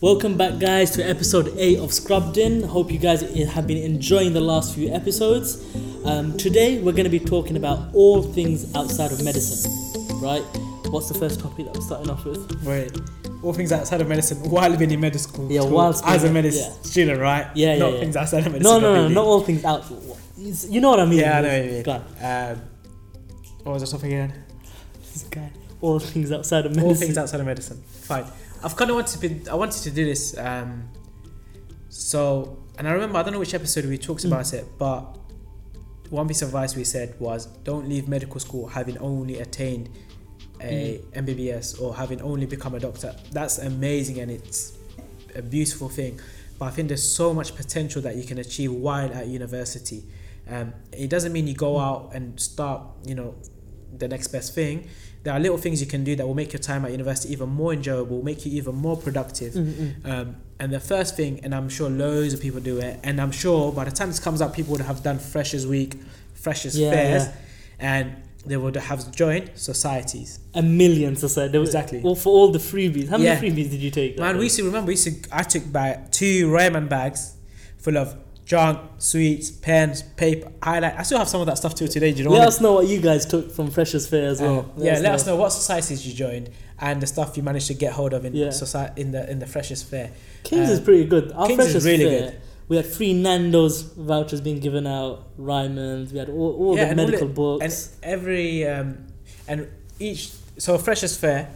Welcome back, guys, to episode 8 of Scrubbed In. Hope you guys have been enjoying the last few episodes. Um, today, we're going to be talking about all things outside of medicine, right? What's the first topic that we're starting off with? Wait, all things outside of medicine while being in medical school. Yeah, school, whilst as a medicine yeah. student, right? Yeah, yeah, Not yeah. things outside of medicine. No, no, no, not all things out. You know what I mean? Yeah, I know what you mean. Um, what was the topic again? This guy. All things outside of medicine. All things outside of medicine. Fine. I've kind of wanted to be. I wanted to do this. Um, so, and I remember I don't know which episode we talked Mm. about it, but one piece of advice we said was don't leave medical school having only attained a Mm. MBBS or having only become a doctor. That's amazing and it's a beautiful thing. But I think there's so much potential that you can achieve while at university. Um, it doesn't mean you go out and start, you know, the next best thing. There are little things you can do that will make your time at university even more enjoyable, make you even more productive. Mm, mm. Um, and the first thing, and I'm sure loads of people do it, and I'm sure by the time this comes out, people would have done Freshers Week, Freshers Yeah, Fairs, yeah. and they would have joined societies. A million society. There Exactly. Well, for all the freebies. How many Yeah. freebies did you take? Man, we used to remember, we used to, I took back two Ryman bags full of junk, sweets, pens, paper, highlight. I still have some of that stuff till today. Do you know Let us know what you guys took from Freshers Fair as well. Uh, yeah, let us know what societies you joined and the stuff you managed to get hold of in Yeah. society in the in the Freshers Fair. Kings Uh, is pretty good. Our Kings is Freshers really Fair, good. We had free Nando's vouchers being given out, Ryman's. We had all, all the and all medical it- books. And every um, and each so Freshers Fair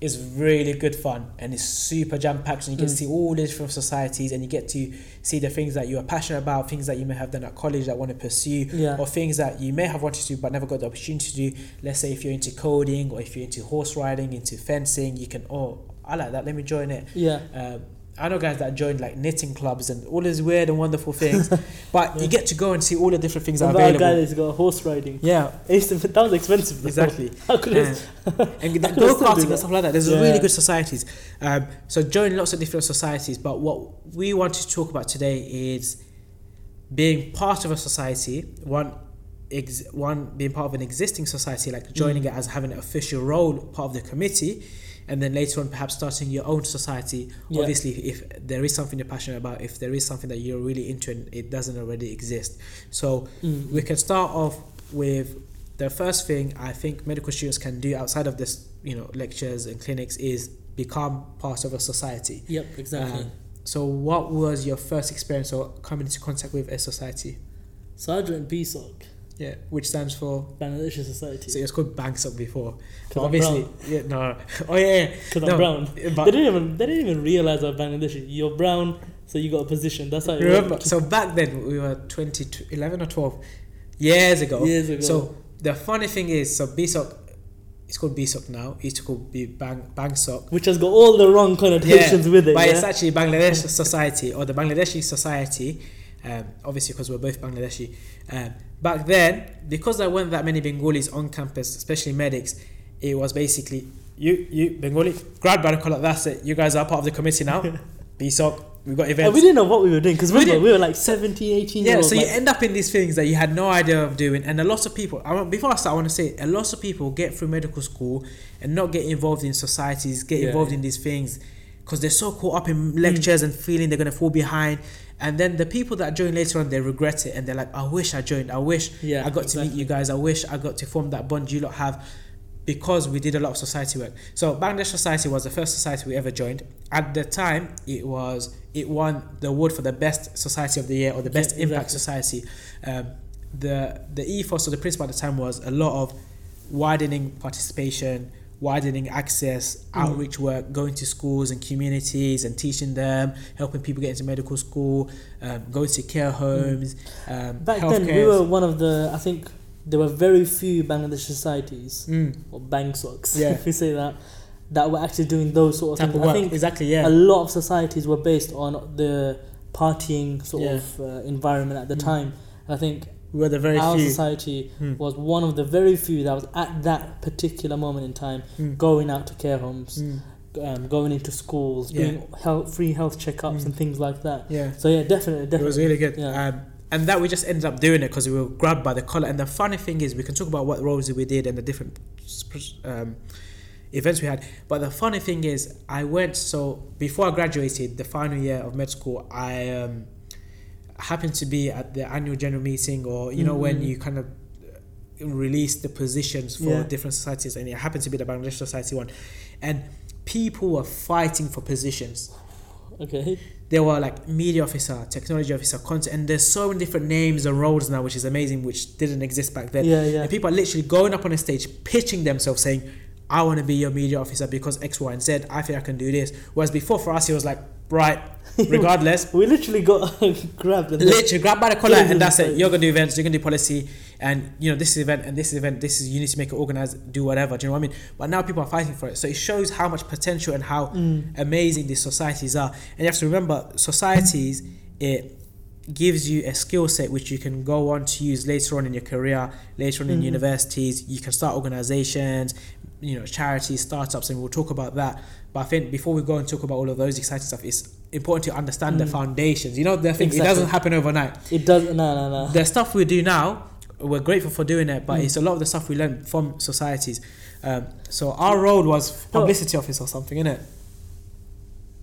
is really good fun and it's super jam packed and you get to Mm. see all the different societies and you get to see the things that you are passionate about, things that you may have done at college that want to pursue, Yeah. or things that you may have wanted to do but never got the opportunity to do. Let's say if you're into coding or if you're into horse riding, into fencing, you can oh I like that. Let me join it. yeah. Um, I know guys that joined like knitting clubs and all these weird and wonderful things, but Yeah. you get to go and see all the different things that are What about a available. guy that's got horse riding? yeah, It's- That was expensive. though. exactly. How could Yeah. it? and the go karting and stuff like that. There's Yeah. really good societies. Um, so join lots of different societies. But what we want to talk about today is being part of a society. One, ex- one being part of an existing society, like joining Mm. it as having an official role, part of the committee, and then later on perhaps starting your own society. Yeah. Obviously, if there is something you're passionate about, if there is something that you're really into and it doesn't already exist, so Mm. we can start off with the first thing I think medical students can do outside of this, you know, lectures and clinics is become part of a society. Yep, exactly. Um, so, what was your first experience or coming into contact with a society? so I joined BSOC, Yeah, which stands for. Bangladeshi Society. So it was called Banksoc before. 'Cause I'm obviously, yeah, no, oh yeah, yeah. Because no, I'm brown. They didn't even they didn't even realize I'm Bangladeshi. You're brown, so you got a position. That's how it remember, so back then we were 20, 11 or twelve years ago. Years ago. So the funny thing is, so BSOC, it's called BSOC now. It used to call be Bang Banksoc. which has got all the wrong connotations with it. But yeah? it's actually Bangladesh Society or the Bangladeshi Society, um, obviously because we're both Bangladeshi. Um, back then, because there weren't that many Bengalis on campus, especially medics, it was basically you, you Bengali, grad Barakallah, that's it. You guys are part of the committee now. BSOC, we've got oh, events. we didn't know what we were doing because We we were like 17, 18 Yeah, years old. so you end up in these things that you had no idea of doing, and a lot of people. I want, before I start, I want to say a lot of people get through medical school and not get involved in societies, get Yeah, involved in these things, because they're so caught up in lectures and feeling they're gonna fall behind. And then the people that join later on, they regret it, and they're like, "I wish I joined. I wish Yeah, I got to meet you guys. I wish I got to form that bond you lot have." Because we did a lot of society work. So Bangladesh Society was the first society we ever joined. At the time, it was it won the award for the best society of the year or the best Yeah, impact exactly. society. Um, the the ethos or the principle at the time was a lot of widening participation, widening access, Mm. outreach work, going to schools and communities and teaching them, helping people get into medical school, um, going to care homes. Um, Back then, we were one of the. I think there were very few Bangladeshi societies Mm, or Bangsocs, Yeah. if we say that, that were actually doing those sort of type things. of I think exactly. Yeah. a lot of societies were based on the partying sort Yeah. of uh, environment at the Mm. time. And I think we were the very our few. society Mm, was one of the very few that was at that particular moment in time mm, going out to care homes, mm, um, going into schools, Yeah. doing health, free health checkups Mm. and things like that. yeah. So yeah, definitely, definitely. It was really good. Yeah. Um, and that we just ended up doing it because we were grabbed by the collar. And the funny thing is, we can talk about what roles we did and the different um, events we had. But the funny thing is, I went so before I graduated, the final year of med school, I um, happened to be at the annual general meeting, or you know when Mhm. you kind of release the positions for Yeah. different societies, and it happened to be the Bangladesh Society one, and people were fighting for positions. Okay. There were like media officer, technology officer, content, and there's so many different names and roles now, which is amazing, which didn't exist back then. Yeah, yeah. And people are literally going up on a stage, pitching themselves, saying, "I want to be your media officer because X, Y, and Z. I think I can do this." Whereas before, for us, it was like, "Right, regardless, We literally got grabbed literally grab by the collar and that's it. You're gonna do events, you're gonna do policy, and you know this is event and this is event. This is you need to make it organized, do whatever. Do you know what I mean? But now people are fighting for it, so it shows how much potential and how Mm. amazing these societies are. And you have to remember, societies it gives you a skill set which you can go on to use later on in your career, later on in Mhm. universities. You can start organizations, you know, charities, startups, and we'll talk about that. But I think before we go and talk about all of those exciting stuff, it's important to understand the Mm. foundations. You know, the thing Exactly. it doesn't happen overnight. It doesn't. no no no. The stuff we do now, we're grateful for doing it, but Mm. it's a lot of the stuff we learn from societies. Um, so our role was publicity office or something, innit?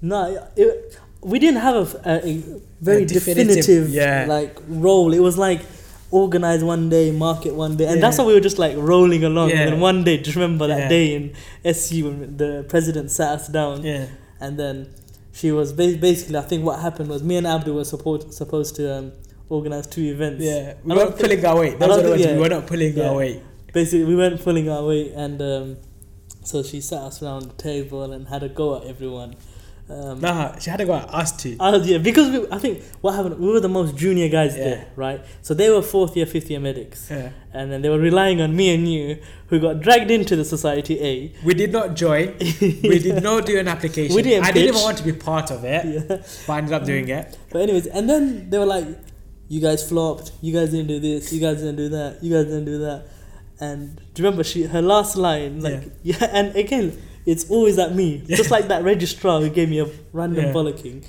No, it, we didn't have a, a, a very A definitive- definitive, yeah. like role. It was like organize one day, market one day, and that's Yeah. how we were just like rolling along. Yeah. And then one day, just remember that Yeah. day in SU when the president sat us down, Yeah. and then she was ba- basically. I think what happened was me and Abdul were support, supposed to um, organize two events. Yeah. We weren't think- pulling our weight. That's what it was. yeah. We were not pulling our weight. basically we weren't pulling our weight and um, so she sat us around the table and had a go at everyone um, Nah, she had to go us too. I was- yeah, because we, I think what happened, we were the most junior guys Yeah. there, right? So they were fourth year, fifth year medics, Yeah. and then they were relying on me and you, who got dragged into the society A. We did not join. We did not do an application. We didn't I didn't even want to be part of it, Yeah. but I ended up doing it. But anyways, and then they were like, "You guys flopped. You guys didn't do this. You guys didn't do that. You guys didn't do that." And do you remember she her last line? Like yeah, and again, it's always at me, just like that registrar who gave me a random Yeah. bollocking.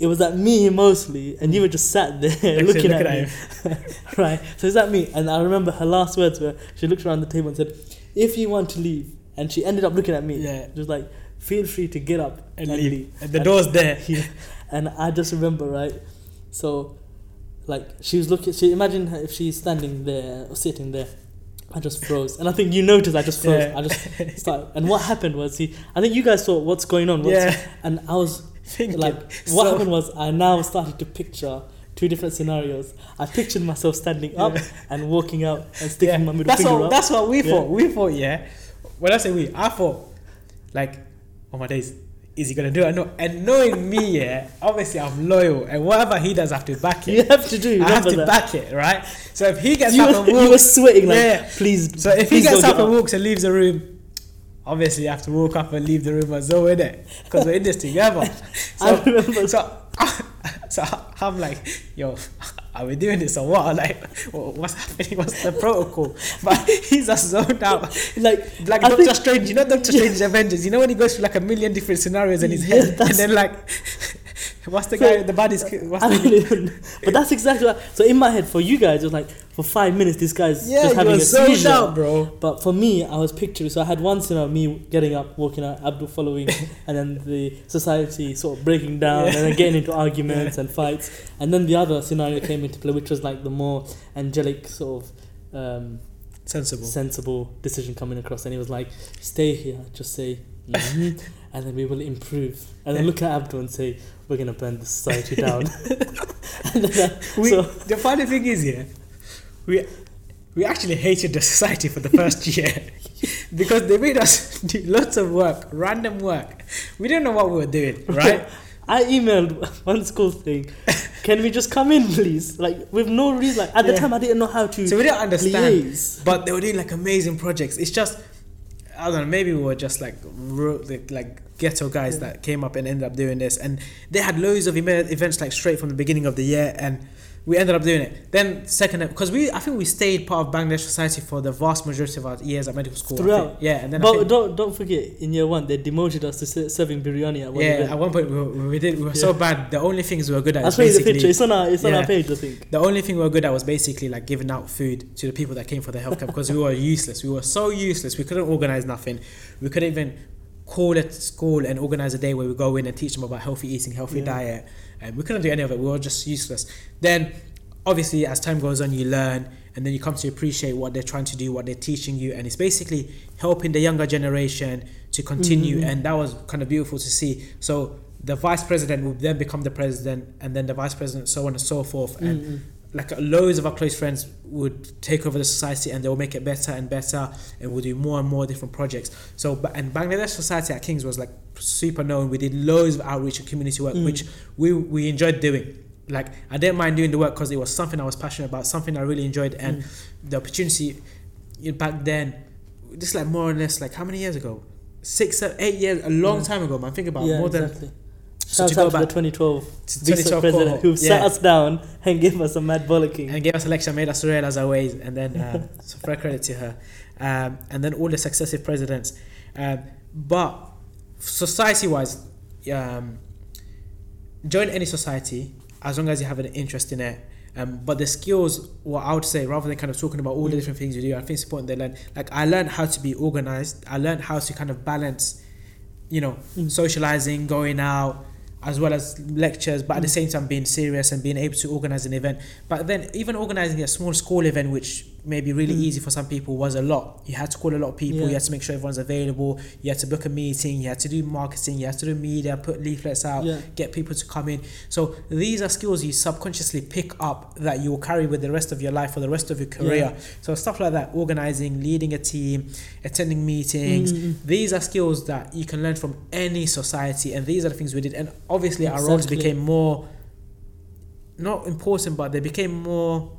It was at me mostly, and you were just sat there looking look at, at me. right. So it's at me, and I remember her last words were she looked around the table and said, "If you want to leave," and she ended up looking at me. Yeah. Just like, feel free to get up And, and, leave. leave. And the door's there. Yeah. And I just remember, right? So, like, she was looking, she imagine if she's standing there or sitting there. I just froze. And I think you noticed I just froze. Yeah. I just started. And what happened was, he. I think you guys saw what's going on. What's, Yeah. And I was Thinking. like, what So- happened was, I now started to picture two different scenarios. I pictured myself standing up Yeah. and walking out and sticking Yeah. my middle That's finger what up. that's what we Yeah. thought. We thought, yeah. When I say we, I thought, like, oh my days, is he gonna do it? No. And knowing me, yeah, obviously I'm loyal, and whatever he does, I have to back it. you have to do. I have to that. back it, right? So if he gets You, up and walks, you were sweating like, Yeah. please. so if he gets up and walks and leaves the room, obviously you have to walk up and leave the room as well, innit? Because we're in this together. I remember. so, so I'm like, yo, are we doing this or what? Like, what's happening? What's the protocol? But he's just zoned out. like, Like I Doctor think- Strange, you know Doctor Strange's Avengers. You know when he goes through like a million different scenarios in his Yeah, head, and then like, what's the So- guy? The body's. What's I the, don't even. But that's exactly what. So in my head, for you guys, it was like for five minutes, this guy's yeah, just having a seizure. out, bro. But for me, I was picturing. So I had one scenario, me getting up, walking out, Abdul following, and then the society sort of breaking down, Yeah. and then getting into arguments and fights. And then the other scenario came into play, which was like the more angelic sort of. Um, Sensible. sensible decision coming across, and he was like, "Stay here, just say, mhm, and then we will improve." And then look at Abdul and say, "We're gonna burn the society down." and then, uh, We, so the funny thing is, yeah, we we actually hated the society for the first year because they made us do lots of work, random work. We didn't know what we were doing, right? I emailed one school saying, "Can we just come in, please?" Like with no reason. Like at the time, I didn't know how to. So we didn't understand. liaise. But they were doing like amazing projects. It's just I don't know. Maybe we were just like, like ghetto guys Yeah. that came up and ended up doing this, and they had loads of events like straight from the beginning of the year. And we ended up doing it. Then second, because we I think we stayed part of Bangladesh society for the vast majority of our years at medical school. Throughout. yeah, and then But don't don't forget, in year one, they demoted us to serving biryani at one yeah, event. at one point we were, we did we were so bad. The only things we were good at I'll is the basically picture. It's on our it's on our page, I think. the only thing we were good at was basically like giving out food to the people that came for the health camp because we were useless. We were so useless. We couldn't organize nothing. We couldn't even call at school and organize a day where we go in and teach them about healthy eating, healthy Yeah. diet. And we couldn't do any of it. We were just useless. Then, obviously, as time goes on, you learn and then you come to appreciate what they're trying to do, what they're teaching you, and it's basically helping the younger generation to continue. Mhm. And that was kind of beautiful to see. So the vice president would then become the president, and then the vice president, so on and so forth. And Mm-mm. Like loads of our close friends would take over the society and they'll make it better and better and we'll do more and more different projects so and bangladesh society at kings was like super known we did loads of outreach and community work Mm. which we we enjoyed doing like i didn't mind doing the work because it was something i was passionate about something i really enjoyed and Mm. the opportunity back then just like more or less like how many years ago six seven, eight years a long Yeah. time ago man think about yeah, more than exactly. So Shout to go out to the 2012 to vice 2012 president who yeah. sat us down and gave us a mad bollocking. and gave us a lecture, made us realize our ways, and then uh, so fair credit to her, um, and then all the successive presidents. Um, but society-wise, um, join any society as long as you have an interest in it. Um, but the skills, what I would say, rather than kind of talking about all the Mm. different things you do, I think it's important they learn. Like I learned how to be organized. I learned how to kind of balance, you know, Mm. socializing, going out, as well as lectures, but at the Mm. same time being serious and being able to organize an event. But then even organizing a small school event, which may be really Mm. easy for some people, was a lot. You had to call a lot of people. Yeah. You had to make sure everyone's available. You had to book a meeting. You had to do marketing. You had to do media, put leaflets out, Yeah. get people to come in. So these are skills you subconsciously pick up that you will carry with the rest of your life or the rest of your career. Yeah. So stuff like that, organizing, leading a team, attending meetings. Mm. These are skills that you can learn from any society, and these are the things we did. And obviously, our roles became more not important, but they became more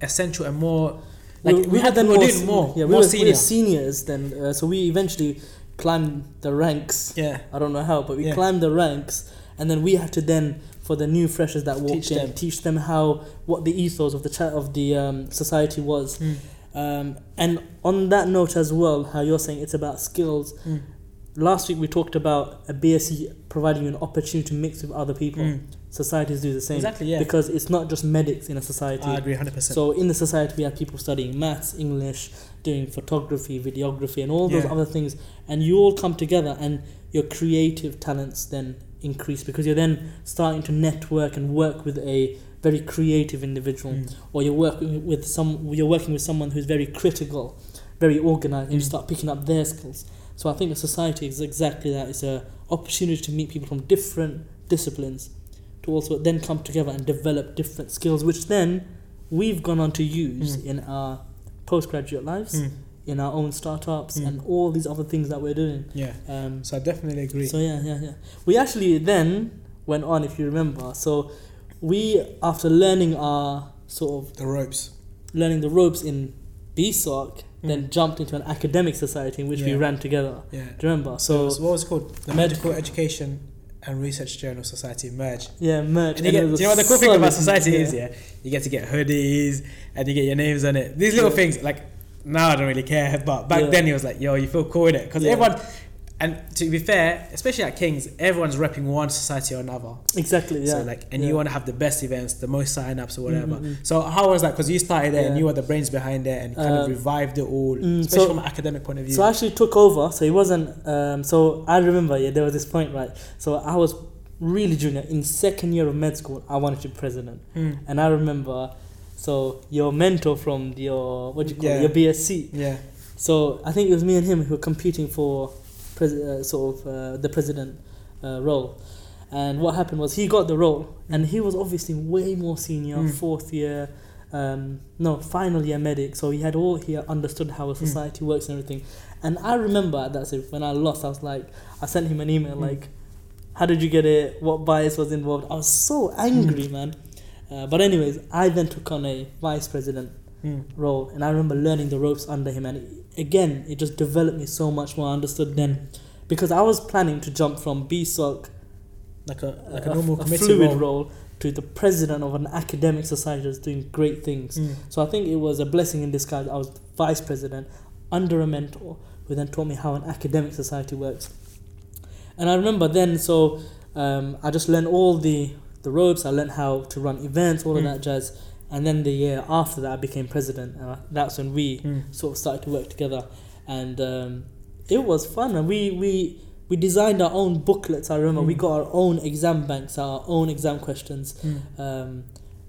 essential and more. Like we, had then we were more doing more, Yeah, we more were, senior. we were seniors then, uh, so we eventually climbed the ranks. yeah, I don't know how, but we Yeah. climbed the ranks, and then we had to then for the new freshers that walked Teach in, them. teach them how what the ethos of the cha- of the um, society was. Mm. Um, and on that note as well, how you're saying it's about skills. Mm. Last week we talked about a BSc providing you an opportunity to mix with other people. Mm. Societies do the same exactly. Yeah, because it's not just medics in a society. I agree, hundred percent. So in the society, we have people studying maths, English, doing photography, videography, and all those Yeah. other things, and you all come together, and your creative talents then increase because you're then starting to network and work with a very creative individual, Mm. or you're working with some, you're working with someone who's very critical, very organized, and you Mm. start picking up their skills. So I think a society is exactly that. It's a opportunity to meet people from different disciplines, to also then come together and develop different skills, which then we've gone on to use Mm. in our postgraduate lives, Mm. in our own startups, Mm. and all these other things that we're doing. Yeah, Um, so I definitely agree. so yeah, yeah, yeah. We actually then went on, if you remember. So we, after learning our sort of the ropes. learning the ropes in BSOC, then jumped into an academic society in which we Mm. Ran together. Yeah. Do you remember? So, So what was it called? The Med- Medical Education and Research Journal Society merge. yeah, merge. And you, get, do you know what the cool thing about society is? Yeah, you get to get hoodies and you get your names on it. These little Yeah. things, like now I don't really care, but back Yeah. then it was like, yo, you feel cool with it because Yeah. everyone. And to be fair, especially at Kings, everyone's repping one society or another. Exactly. Yeah. So like, and yeah. you want to have the best events, the most sign-ups or whatever. Mm, mm, mm. So how was that? Because you started there and you were the brains behind it and kind of Um, revived it all, mm, especially so- from an academic point of view. So I actually took over. So it wasn't. Um, so I remember. Yeah, there was this point, right? So I was really junior in second year of med school. I wanted to be president, Mm. and I remember. So your mentor from your what do you call Yeah. it, your BSc. Yeah. So I think it was me and him who were competing for pres- uh, sort of uh, the president uh, role. And what happened was he got the role, and he was obviously way more senior, Mm. fourth year, um, no, final year medic. So he had all he understood how a Mm. society works and everything. And I remember at that stage when I lost, I was like, I sent him an email Mm. like, "How did you get it? What bias was involved?" I was so angry, man. Uh, but anyways, I then took on a vice president Mm. role and I remember learning the ropes under him and it, again it just developed me so much more I understood then because I was planning to jump from BSOC Like a like a, a normal a committee fluid role. role. to the president of an academic society that's doing great things. Mm. So I think it was a blessing in disguise. I was vice president under a mentor who then taught me how an academic society works. And I remember then, so um, I just learned all the the ropes. I learned how to run events, all of Mm. that jazz. And then the year after that, I became president, and that's when we Mm. sort of started to work together. And um, it was fun, and we we we designed our own booklets. I remember we Mm. got our own exam banks, our own exam questions. Mm. Um,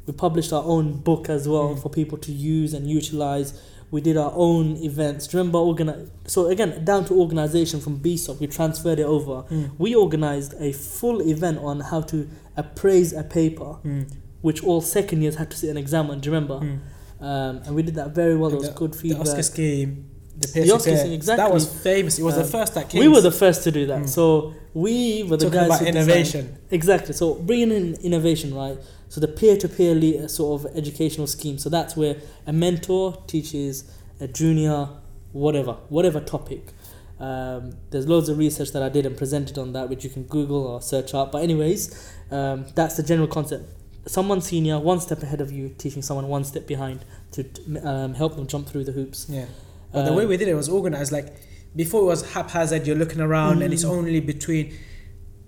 we published our own book as well Mm. for people to use and utilize. We did our own events. Do you remember organi- So again, down to organization from BSOC, we transferred it over. Mm. We organized a full event on how to appraise a paper, Mm. Which all second years had to sit an exam on. Do you remember? Mm. Um, and we did that very well. There was the- good The feedback. OSCE scheme, the, The peer-to-peer, OSCE scheme, exactly. That was famous. It was Um, the first that came. we were the first to do that. Mm. So we were the talking guys about who designed- innovation. Exactly. So bringing in innovation, right? So the peer-to-peer le- sort of educational scheme. So that's where a mentor teaches a junior, whatever, whatever topic. Um, there's loads of research that I did and presented on that, which you can Google or search up. But anyways, um, that's the general concept. Someone senior, one step ahead of you, teaching someone one step behind to um, help them jump through the hoops. Yeah. But the Um, way we did it was organized. Like before, it was haphazard. You're looking around, and it's Mm. only between.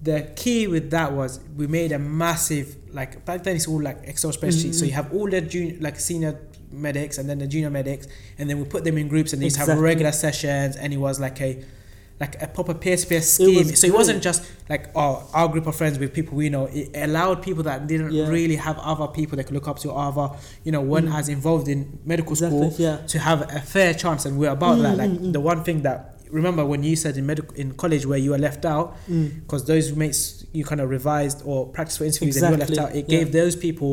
The key with that was we made a massive like back then it's all like Excel spreadsheets. So Mm. you have all the junior like senior medics and then the junior medics, and then we put them in groups, and they to have regular sessions, and it was like a like a proper peer-to-peer scheme. was so it wasn't just like oh our group of friends with people we know. It allowed people that didn't Yeah. really have other people they could look up to, other you know weren't Mm. as involved in medical Exactly. school Yeah. to have a fair chance and we're about that Mm, like mm, mm. the one thing that remember when you said in medical in college where you were left out Mm. because those mates you kind of revised or practiced for interviews and you were left out it yeah. gave those people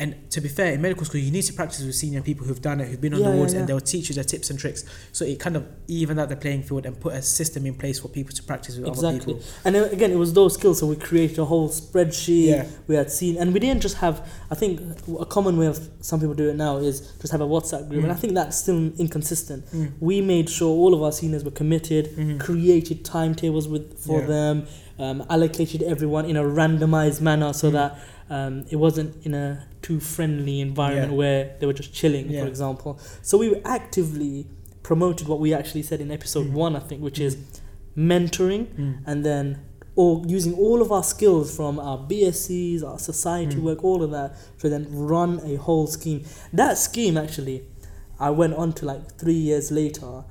and to be fair in medical school you need to practice with senior people who've done it who've been on Yeah, the wards yeah. and they'll teach you the tips and tricks so it kind of evened out the playing field and put a system in place for people to practice with other Exactly. people And again, it was those skills. So we created a whole spreadsheet. Yeah. We had seen, and we didn't just have. I think a common way of some people do it now is just have a WhatsApp group, and I Mm. think that's still inconsistent. Mm. We made sure all of our seniors were committed, Mhm. created timetables with for Yeah. them, um, allocated everyone in a randomized manner so Mm. that um, it wasn't in a too friendly environment Yeah. where they were just chilling, Yeah. for example. So we actively promoted what we actually said in episode Mm. one, I think, which is mentoring Mm. and then all using all of our skills from our BSCs, our society Mm. work, all of that to then run a whole scheme. That scheme actually, I went on to like three years later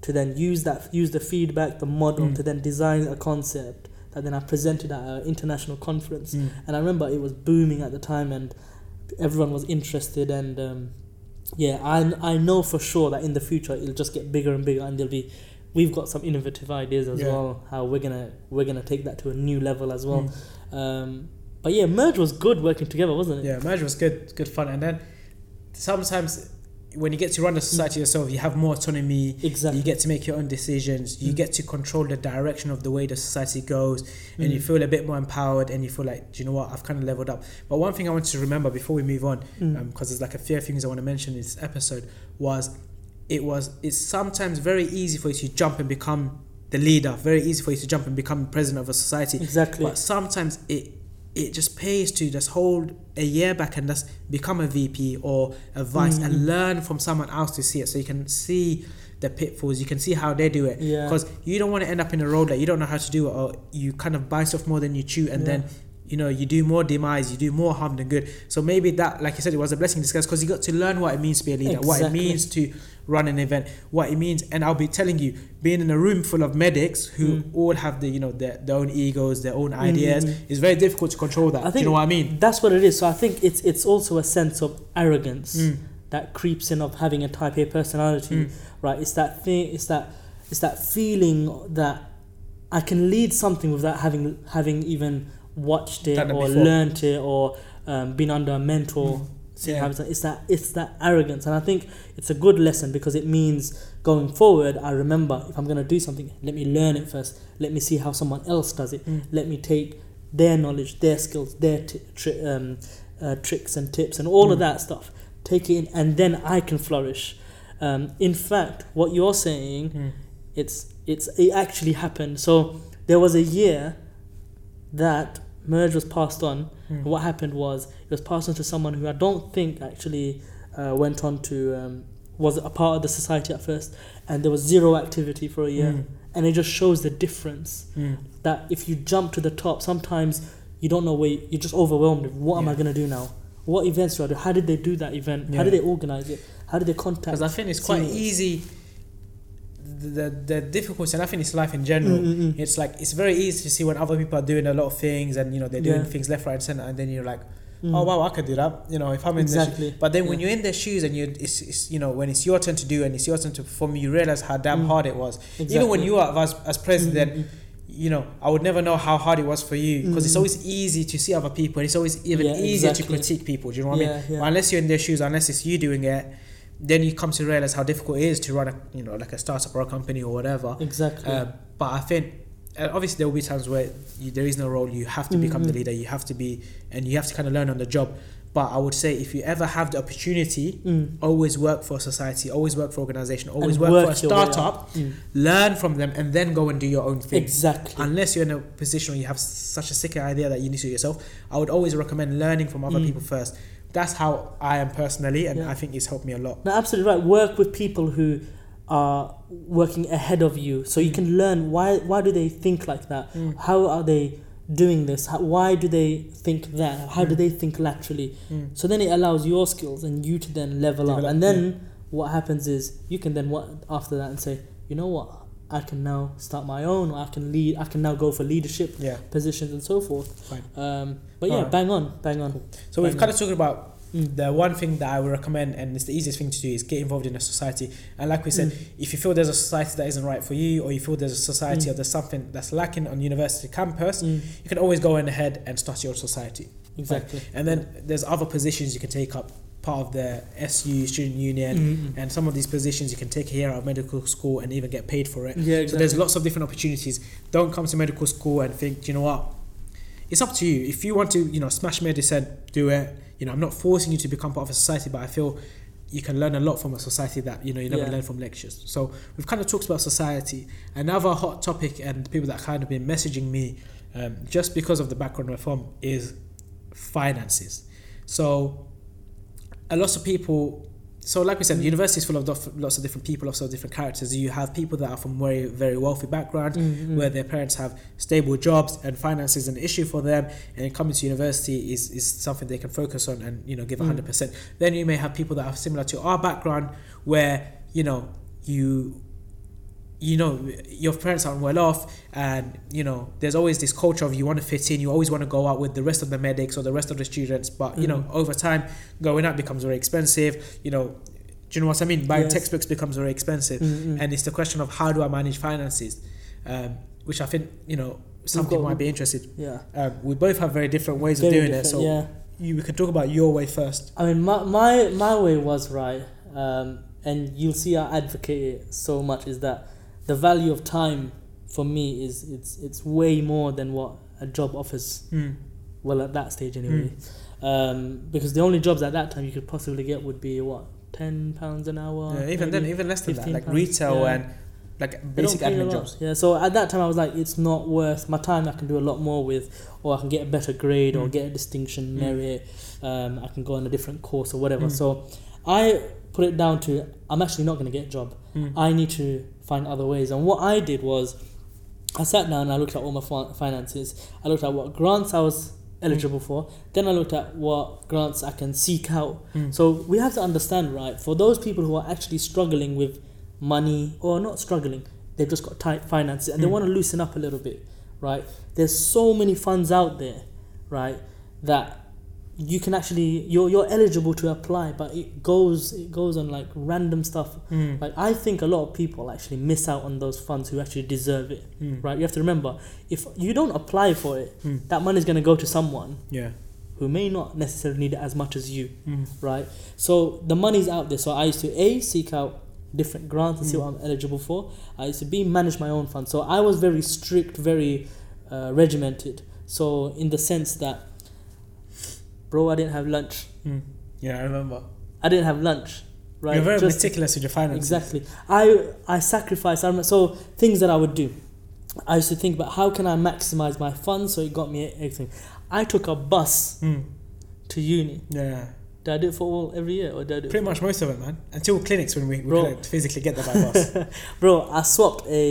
to then use that use the feedback, the model Mm. to then design a concept that then I presented at an international conference. Mm. And I remember it was booming at the time and everyone was interested and um, yeah, I I know for sure that in the future it'll just get bigger and bigger and there'll be we've got some innovative ideas as Yeah. well how we're gonna we're gonna take that to a new level as well. Mm. Um, but yeah, merge was good working together, wasn't it? Yeah, merge was good, good fun. And then sometimes when you get to run the society yourself, you have more autonomy. Exactly. You get to make your own decisions. You Mm. get to control the direction of the way the society goes, and you Mm. feel a bit more empowered. And you feel like, do you know what? I've kind of leveled up. But one thing I want to remember before we move on, Mm. because there's like a few things I want to mention in this episode, was it was it's sometimes very easy for you to jump and become the leader. Very easy for you to jump and become president of a society. Exactly. But sometimes it it just pays to just hold a year back and just become a VP or a vice Mm. and learn from someone else to see it. So you can see the pitfalls, you can see how they do it. Yeah. Because you don't want to end up in a role that you don't know how to do it or you kind of bite off more than you chew and Yeah. then you know you do more demise, you do more harm than good. So maybe that, like you said, it was a blessing in disguise because you got to learn what it means to be a leader, what it means to run an event, what it means. And I'll be telling you, being in a room full of medics who Mm. all have the you know their, their own egos, their own ideas, Mm. it's very difficult to control that. I do you know what I mean? That's what it is. So I think it's it's also a sense of arrogance Mm. that creeps in of having a type A personality, Mm. right? It's that thing. It's that it's that feeling that I can lead something without having having even watched it Done or before. learnt it or um, been under a mentor. Yeah. it's, that it's that arrogance, and I think it's a good lesson because it means going forward. I remember if I'm gonna do something, let me learn it first. Let me see how someone else does it. Mm. Let me take their knowledge, their skills, their t- tri- um, uh, tricks and tips, and all of Mm. that stuff. Take it in, and then I can flourish. Um, in fact, what you're saying, Mm. it's it's it actually happened. So there was a year that merge was passed on. Mm. What happened was it was passed on to someone who I don't think actually uh, went on to um, was a part of the society at first, and there was zero activity for a year, Mm. and it just shows the difference Mm. that if you jump to the top, sometimes you don't know where you, you're just overwhelmed. with, What am I gonna do now? What events do I do? How did they do that event? How did they organize it? How did they contact? Because I think it's quite seniors? easy. The, the difficulty, and I think it's life in general. Mm, mm, mm. It's like it's very easy to see when other people are doing a lot of things, and you know they're doing Yeah. things left, right, and center, and then you're like, Mm. oh wow, I could do that. You know, if I'm in their exactly. shoes. But then when you're in their shoes and you, it's, it's you know when it's your turn to do and it's your turn to perform, you realize how damn Mm. hard it was. exactly. Even when you are as as president, Mm, mm, mm. you know, I would never know how hard it was for you because it's Mm. always easy to see other people and it's always even Yeah, easier exactly. to critique people. Do you know what I mean? yeah, yeah. Unless you're in their shoes, unless it's you doing it, then you come to realize how difficult it is to run a you know like a startup or a company or whatever. exactly. Um, but I think uh, obviously there will be times where you, there is no role. You have to become the Mhm. leader. You have to be, and you have to kind of learn on the job. But I would say if you ever have the opportunity, Mm. always work for society, always work for organization, always work, work for a your way up. startup. Mm. Learn from them and then go and do your own thing Exactly. unless you're in a position where you have such a sick idea that you need to do yourself, I would always recommend learning from other Mm. people first. That's how I am personally, and Yeah. I think it's helped me a lot. No, absolutely right. Work with people who are working ahead of you, so you Mm. can learn why why do they think like that? How are they doing this? How, why do they think that? How do Mm. they think laterally? Mm. So then it allows your skills and you to then level up. Develop, And then what happens is you can then what after that and say, you know what, I can now start my own, or I can lead. I can now go for leadership Yeah. positions and so forth. Fine. Um, but yeah, Alright. bang on, bang on. So we've Bang kind of talked about Mm. the one thing that I would recommend, and it's the easiest thing to do, is get involved in a society. And like we said, Mm. if you feel there's a society that isn't right for you, or you feel there's a society Mm. or there's something that's lacking on university campus, Mm, you can always go in ahead and start your own society. exactly. And then there's other positions you can take up, part of the SU student union, Mm, mm. and some of these positions you can take here at medical school and even get paid for it. Yeah, exactly. So there's lots of different opportunities. Don't come to medical school and think, you know what? It's up to you. If you want to, you know, smash medicine, do it. You know, I'm not forcing you to become part of a society, but I feel you can learn a lot from a society that you know you never Yeah. learn from lectures. So we've kind of talked about society. Another hot topic and people that kind of been messaging me um, just because of the background reform is finances. So a lot of people so like we said the university is full of dof- lots of different people lots of different characters you have people that are from very very wealthy background Mm, mm. where their parents have stable jobs and finance is an issue for them and coming to university is, is something they can focus on and you know give Mm. 100% then you may have people that are similar to our background where you know you you know your parents aren't well off and you know there's always this culture of you want to fit in you always want to go out with the rest of the medics or the rest of the students but you know Mm. over time going out becomes very expensive you know do you know what i mean buying Yes. textbooks becomes very expensive Mm, mm. and it's the question of how do i manage finances um, which i think you know some people might be interested yeah. um, we both have very different ways Very of doing it so yeah. you, we can talk about your way first I mean, my my, my way was right, um, and you'll see I advocate it so much. Is that the value of time for me is it's it's way more than what a job offers. mm. Well, at that stage anyway, um, because the only jobs at that time you could possibly get would be what ten pounds an hour. yeah, even then even less than that like pounds, retail yeah. and like basic admin jobs Yeah, so at that time I was like, it's not worth my time. I can do a lot more with, or I can get a better grade, or Mm. get a distinction Mm. merit. Um, I can go on a different course or whatever. Mm. So I put it down to I'm actually not going to get a job. Mm. I need to find other ways. And what I did was, I sat down and I looked at all my finances. I looked at what grants I was eligible for. Then I looked at what grants I can seek out. Mm. So we have to understand, right? For those people who are actually struggling with money or not struggling, they've just got tight finances and they Mm. want to loosen up a little bit, right? There's so many funds out there, right? That you can actually you're you're eligible to apply, but it goes it goes on like random stuff. Mm. Like I think a lot of people actually miss out on those funds who actually deserve it, Mm. right? You have to remember if you don't apply for it, Mm. that is going to go to someone yeah who may not necessarily need it as much as you mm. right? So the money's out there. So I used to a seek out different grants and see what I'm eligible for. I used to b manage my own funds. So I was very strict, very uh, regimented. So in the sense that, bro, I didn't have lunch. Mm. yeah i remember I didn't have lunch. Right? you're very Just- meticulous with your finances Exactly. I I sacrificed. I remember, so things that I would do. I used to think about how can I maximize my funds, so it got me everything. I took a bus Mm. to uni. Yeah. Did I do it for all every year, or did I do Pretty for- much most of it, man. Until clinics when we, we Bro. couldn't physically get there by bus. Bro, I swapped a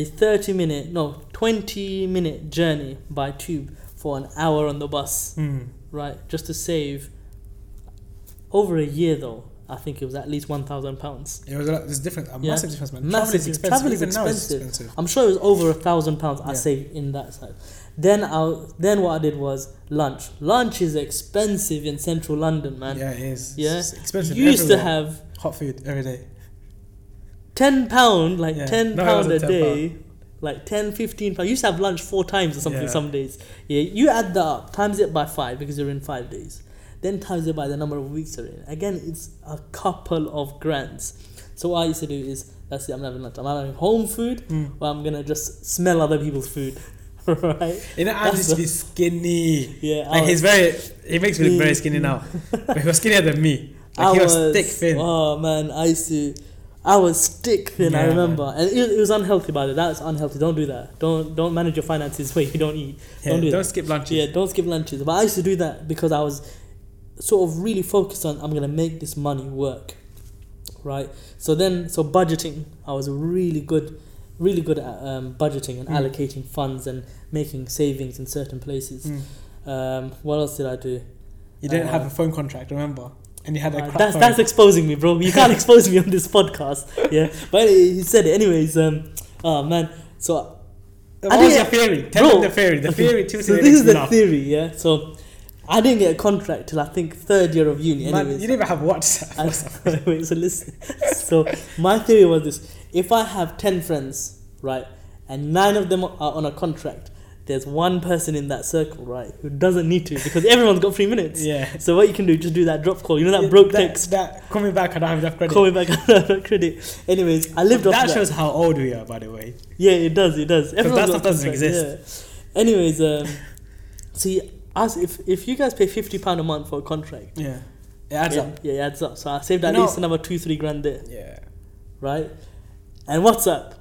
a 30 minute, no, 20 minute journey by tube for an hour on the bus, mm. Right? Just to save over a year though. I think it was at least 1,000 pounds. It was a lot, there's different, a Yeah. massive difference, man. Massive Travel is expensive. travel is it's expensive. expensive. I'm sure it was over a thousand pounds I saved in that side. Then I then what I did was lunch. Lunch is expensive in central London, man. Yeah, it is. Yeah. It's expensive. you used to have hot food every day. ten pound, like Yeah. ten No, pound a wasn't 10 day, like 10, 15 pound. You used to have lunch four times or something Yeah. some days. Yeah, you add that up, times it by five because you're in five days. Then times it by the number of weeks you're in. Again, it's a couple of grands. So what I used to do is that's it. I'm having lunch. I'm having home food, Mm. or I'm gonna just smell other people's food, right? You know, I used to be skinny. Yeah, Like was- he's very, he makes me look very skinny now. but he was skinnier than me. Like I he was, thick thin. Oh man, I used to. I was stick thin. I Yeah, remember, and it, it was unhealthy. By the way, that's unhealthy. Don't do that. Don't don't manage your finances where you don't eat. Yeah, don't do don't that. skip lunches. Yeah, don't skip lunches. But I used to do that because I was sort of really focused on I'm gonna make this money work, right? So then, so budgeting, I was really good, really good at um, budgeting and Mm. allocating funds and making savings in certain places. Mm. Um, what else did I do? You didn't Uh, have a phone contract, remember? And you had a Uh, that's that's exposing me, bro. You can't expose me on this podcast. Yeah, but he said it anyways. Um, oh man, so What I was your theory? Tell bro, me the theory. The okay, theory too. So this is the theory, yeah. So I didn't get a contract till I think third year of uni. Man, Anyways, you didn't even have WhatsApp. and, wait, so listen. So my theory was this: if I have ten friends, right, and nine of them are on a contract, there's one person in that circle, right, who doesn't need to because everyone's got three minutes. yeah. So what you can do, just do that drop call. You know that broke that, text. That, call me back, I don't have enough credit. Call me back on credit. Anyways, I lived off that that. shows how old we are, by the way. Yeah, it does. It does. Everyone's that stuff doesn't contract, exist. Yeah. Anyways, um, see, us if if you guys pay fifty pound a month for a contract, Yeah. It adds yeah, up. yeah, it adds up. So I saved at You know- least another two, three grand there, Yeah. right? And what's up?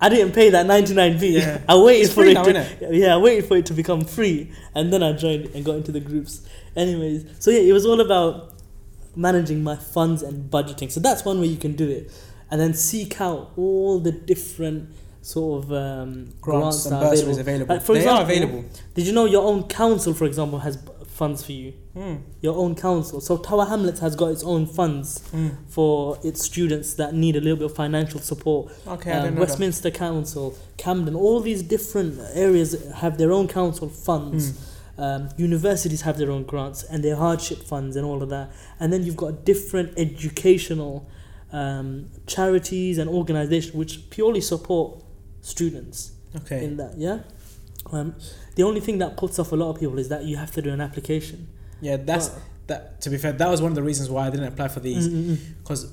I didn't pay that ninety nine p. Yeah. I waited It's for it now, to innit? yeah, I waited for it to become free, and then I joined and got into the groups. Anyways, so yeah, it was all about managing my funds and budgeting. So that's one way you can do it, and then seek out all the different sort of um, Grants that and are bursaries available. available. Like, for they example, are available. Did you know your own council, for example, has funds for you? Mm. Your own council. So Tower Hamlets has got its own funds Mm. for its students that need a little bit of financial support. Okay, I Um, don't know. Westminster Council, Camden, all these different areas have their own council funds. Mm. Um, universities have their own grants and their hardship funds and all of that. And then you've got different educational um, charities and organizations which purely support students Okay. in that. Yeah. Um, the only thing that puts off a lot of people is that you have to do an application. Yeah, that's But- that. To be fair, that was one of the reasons why I didn't apply for these Mm, mm, mm. because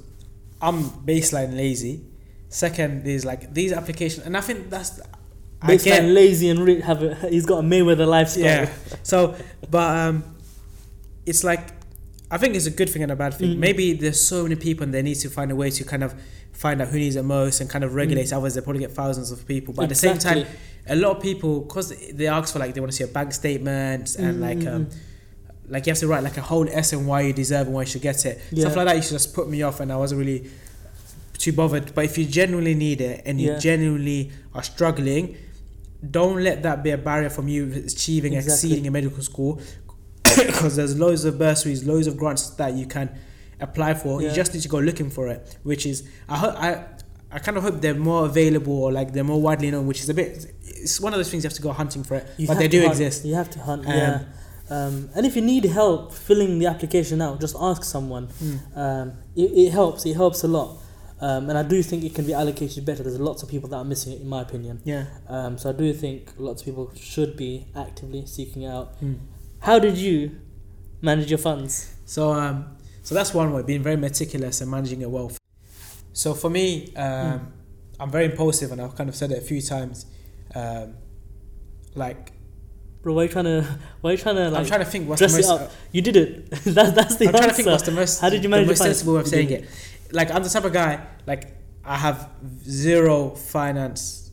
I'm baseline lazy. Second is like these applications, and I think that's I Based get lazy and rich, have a, he's got a Mayweather lifestyle. yeah. So, but um, it's like I think it's a good thing and a bad thing. Mhm. Maybe there's so many people and they need to find a way to kind of find out who needs it most and kind of regulate. Mm. Otherwise, they probably get thousands of people. But at the same time, a lot of people because they ask for like they want to see a bank statement and like Mm, um, like you have to write like a whole essay on why you deserve and why you should get it. Yeah. Stuff like that You should just put me off, and I wasn't really too bothered. But if you genuinely need it and you Yeah. genuinely are struggling, don't let that be a barrier from you achieving, Exactly. exceeding in medical school. Because there's loads of bursaries, loads of grants that you can apply for. Yeah. You just need to go looking for it, which is I hope I. I kind of hope they're more available or like they're more widely known, which is a bit. It's one of those things you have to go hunting for it, You but they do hunt. exist. You have to hunt. Um, yeah. Um, and if you need help filling the application out, just ask someone. Mm. Um, it, it helps. It helps a lot. Um, and I do think it can be allocated better. There's lots of people that are missing it, in my opinion. Yeah. Um, so I do think lots of people should be actively seeking out. Mm. How did you manage your funds? So um, so that's one way, being very meticulous and managing your wealth. So for me, um, I'm very impulsive, and I've kind of said it a few times. Um, like Bro, why are you trying to? Why are you trying to like I'm trying to think what's the most. up? You did it. that, that's the I'm trying to think what's the most. How did you the manage most your finance? sensible way of saying it? Like I'm the type of guy like I have zero finance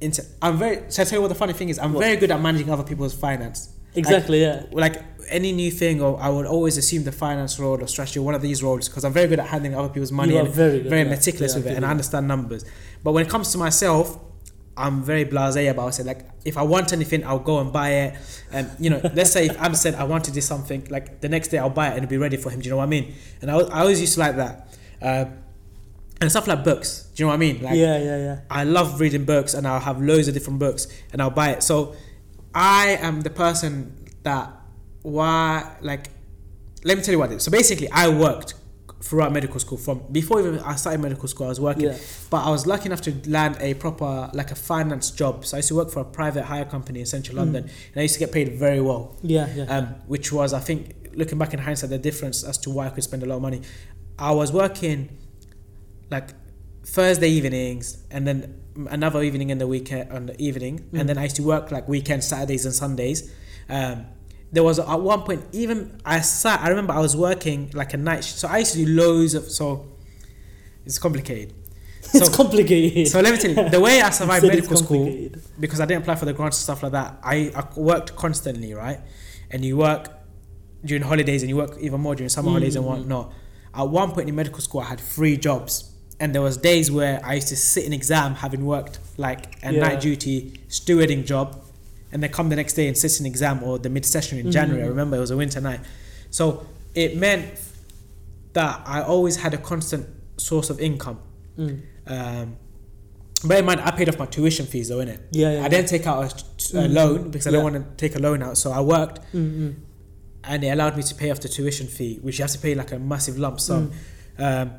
into. I'm very. So I tell you what the funny thing is. I'm What? very good at managing other people's finance. Exactly. yeah. Like any new thing, or I would always assume the finance role or strategy, one of these roles, because I'm very good at handling other people's money you are and very good. very yeah. meticulous Yeah, with it, and I understand numbers. But when it comes to myself, I'm very blasé about it. Like if I want anything, I'll go and buy it. And you know, let's say if I'm said I want to do something, like the next day I'll buy it and it'll be ready for him. Do you know what I mean? And I, I always used to like that. Uh, and stuff like books. Do you know what I mean? Like yeah, yeah, yeah. I love reading books and I'll have loads of different books and I'll buy it. So I am the person that why like let me tell you what it is. So basically I worked throughout medical school from before even I started medical school I was working Yeah. but I was lucky enough to land a proper like a finance job. So I used to work for a private hire company in central London and I used to get paid very well. Yeah, yeah. Um, which was I think looking back in hindsight the difference as to why I could spend a lot of money. I was working like Thursday evenings and then another evening in the weekend on the evening Mm. and then I used to work like weekends, Saturdays and Sundays. Um, there was at one point even I sat I remember I was working like a night sh- so I used to do loads of so it's complicated. it's so- complicated. So let me tell you the way I survived medical school because I didn't apply for the grants and stuff like that. I, I worked constantly, right? And you work during holidays and you work even more during summer holidays and Mm. whatnot. At one point in medical school, I had three jobs, and there was days where I used to sit in exam, having worked like a Yeah. night duty stewarding job, and then come the next day and sit in exam or the mid session in Mm. January. I remember it was a winter night, so it meant that I always had a constant source of income. Mm. Um, bear in mind, I paid off my tuition fees though, innit? Yeah, yeah. I didn't take out a, a Mm. loan because I don't want to take a loan out. So I worked Mm, mm. and it allowed me to pay off the tuition fee, which you have to pay like a massive lump Mm. sum. Um,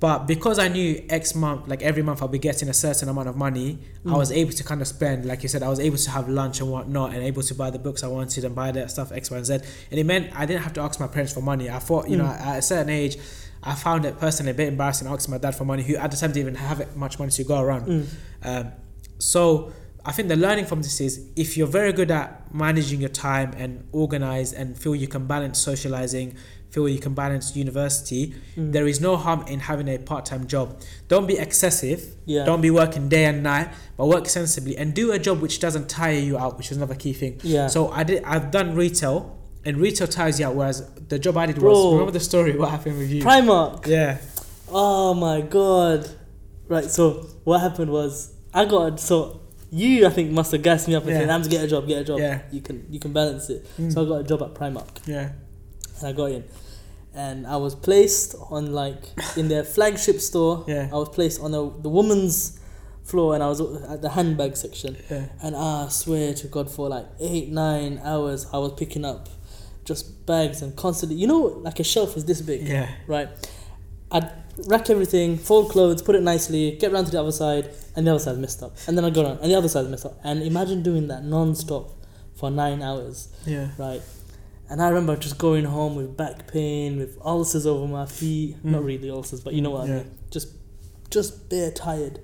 but because I knew X month, like every month I'll be getting a certain amount of money, I Mm. was able to kind of spend, like you said, I was able to have lunch and whatnot and able to buy the books I wanted and buy that stuff X, Y, and Z. And it meant I didn't have to ask my parents for money. I thought, you know, Mm. at a certain age, I found it personally a bit embarrassing asking my dad for money, who at the time didn't even have much money to go around. Mm. Um, so I think the learning from this is if you're very good at managing your time and organize and feel you can balance socializing, feel you can balance university, Mm. there is no harm in having a part-time job. Don't be excessive. Yeah. Don't be working day and night, but work sensibly and do a job which doesn't tire you out, which is another key thing. Yeah. So I did. I've done retail, and retail tires you out. Whereas the job I did Bro. was remember the story. What happened with you? Primark. yeah. Oh my god. Right, so what happened was I got so you I think must have gassed me up and Yeah. said, "Ams, get a job, get a job. Yeah. You can you can balance it." Mm. So I got a job at Primark Yeah. And I got in, and I was placed on like in their flagship store. Yeah. I was placed on the the woman's floor and I was at the handbag section. Yeah. And I swear to God, for like eight, nine hours, I was picking up just bags and constantly, you know, like a shelf is this big, Yeah. right? I'd rack everything, fold clothes, put it nicely, get round to the other side, and the other side messed up. And then I go around, and the other side messed up. And imagine doing that non stop for nine hours, Yeah. right? And I remember just going home with back pain, with ulcers over my feet. Not Mm. really ulcers, but you know what I mean. Just, just bare tired.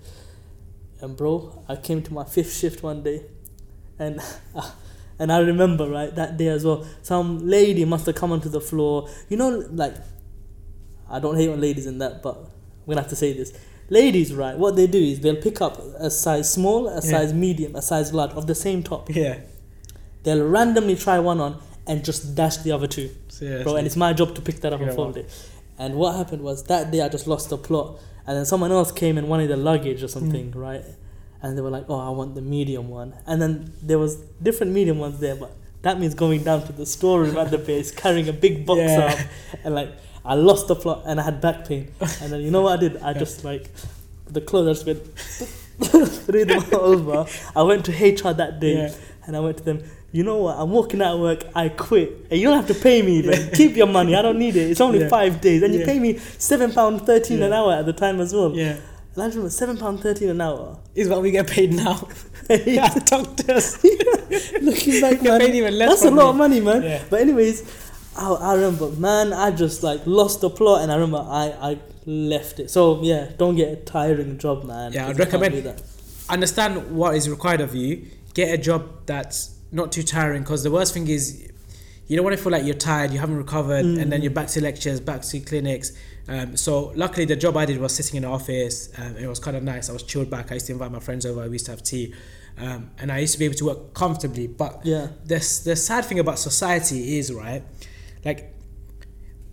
And bro, I came to my fifth shift one day, and and I remember right that day as well. Some lady must have come onto the floor. You know, like I don't hate on ladies in that, but I'm gonna have to say this. Ladies, right? What they do is they'll pick up a size small, a Yeah. size medium, a size large of the same top. Yeah. They'll randomly try one on and just dash the other two Seriously. bro, and it's my job to pick that up Yeah, and fold it. And what happened was that day I just lost the plot, and then someone else came and wanted the luggage or something, Mm. right? And they were like, "Oh, I want the medium one," and then there was different medium ones there, but that means going down to the storeroom at the base, carrying a big box Yeah. up, and like I lost the plot and I had back pain, and then you know what I did? I just like the clothes I just went threw them over. I went to HR that day, Yeah. and I went to them. You know what? I'm walking out of work. I quit. And you don't have to pay me even. Keep your money. I don't need it. It's only Yeah. five days, and you Yeah. pay me seven pound thirteen an hour at the time as well. Yeah. And I remember seven pound thirteen an hour. Is what we get paid now. yeah, doctors. Looking back, man, paid even less that's a lot me. of money, man. Yeah. But anyways, I, I remember, man, I just like lost the plot, and I remember I I left it. So yeah, don't get a tiring job, man. Yeah, I'd recommend- that. Understand what is required of you. Get a job that's not too tiring because the worst thing is you don't want to feel like you're tired, you haven't recovered, and then Mm. you're back to lectures, back to clinics. Um, so luckily, the job I did was sitting in the office. Um, it was kind of nice. I was chilled back. I used to invite my friends over. We used to have tea, um, and I used to be able to work comfortably. But Yeah. the the sad thing about society is right, like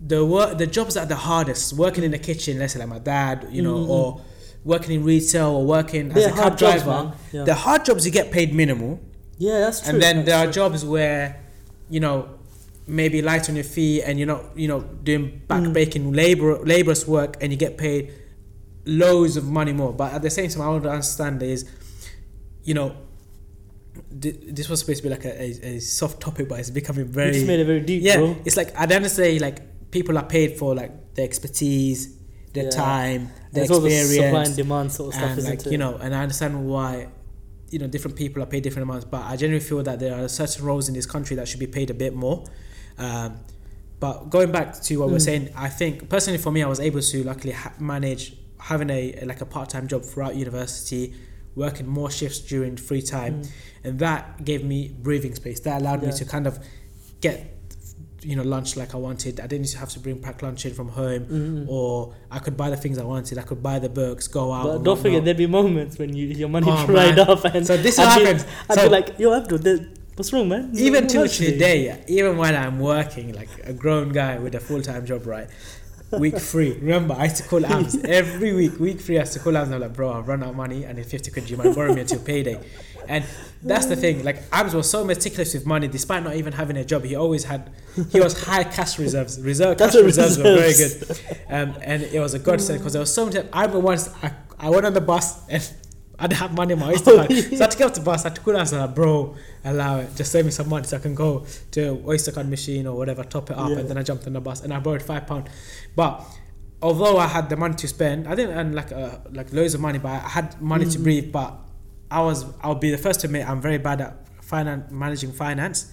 the work, the jobs that are the hardest, working in the kitchen. Let's say like my dad, you know, Mhm. or working in retail or working as They're a cab driver. man. Yeah. The hard jobs you get paid minimal. Yeah, that's true. And then That's there are true. jobs where, you know, maybe light on your feet and you're not, you know, doing back Mm. baking labor laborious work and you get paid loads of money more. But at the same time, I want to understand is, you know, this was supposed to be like a, a, a soft topic, but it's becoming very just made it very deep, yeah. bro. It's like at the end of the day, like people are paid for like their expertise, their Yeah. time, their There's all the supply experience, and demand sort of stuff, and like it? you know and i understand why you know different people are paid different amounts but i generally feel that there are certain roles in this country that should be paid a bit more um, but going back to what we're Mm. saying i think personally for me i was able to luckily ha- manage having a like a part-time job throughout university working more shifts during free time Mm. and that gave me breathing space that allowed me to kind of get you know lunch like i wanted i didn't have to bring packed lunch in from home Mm. or I could buy the things I wanted. I could buy the books, go out. But don't forget, there'd be moments when you your money Oh, dried man. up, and So this happens. I'd So- be like, "Yo, Abdul, what's wrong, man?" even What to else you do?" today, even when I'm working like a grown guy with a full time job, right? Week three. Remember, I used to call AMS every week. Week three, I used to call AMS and I'm like, bro, I've run out of money. I need 50 quid. You might borrow me until payday. And that's the thing. Like, AMS was so meticulous with money, despite not even having a job. He always had, he was high cash reserves. Reserve cash what reserves were very good. Um, and it was a godsend because there was so much. I remember once I, I went on the bus and I didn't have money in my Oyster card. So I had to get off the bus. I had to call AMS and I like, bro, allow it. Just save me some money so I can go to Oyster card machine or whatever, top it up. Yeah. And then I jumped on the bus and I borrowed five pound. But although I had the money to spend, I didn't earn like uh, like loads of money, but I had money to Mhm. breathe. But I was, I'll be the first to admit, I'm very bad at finance, managing finance.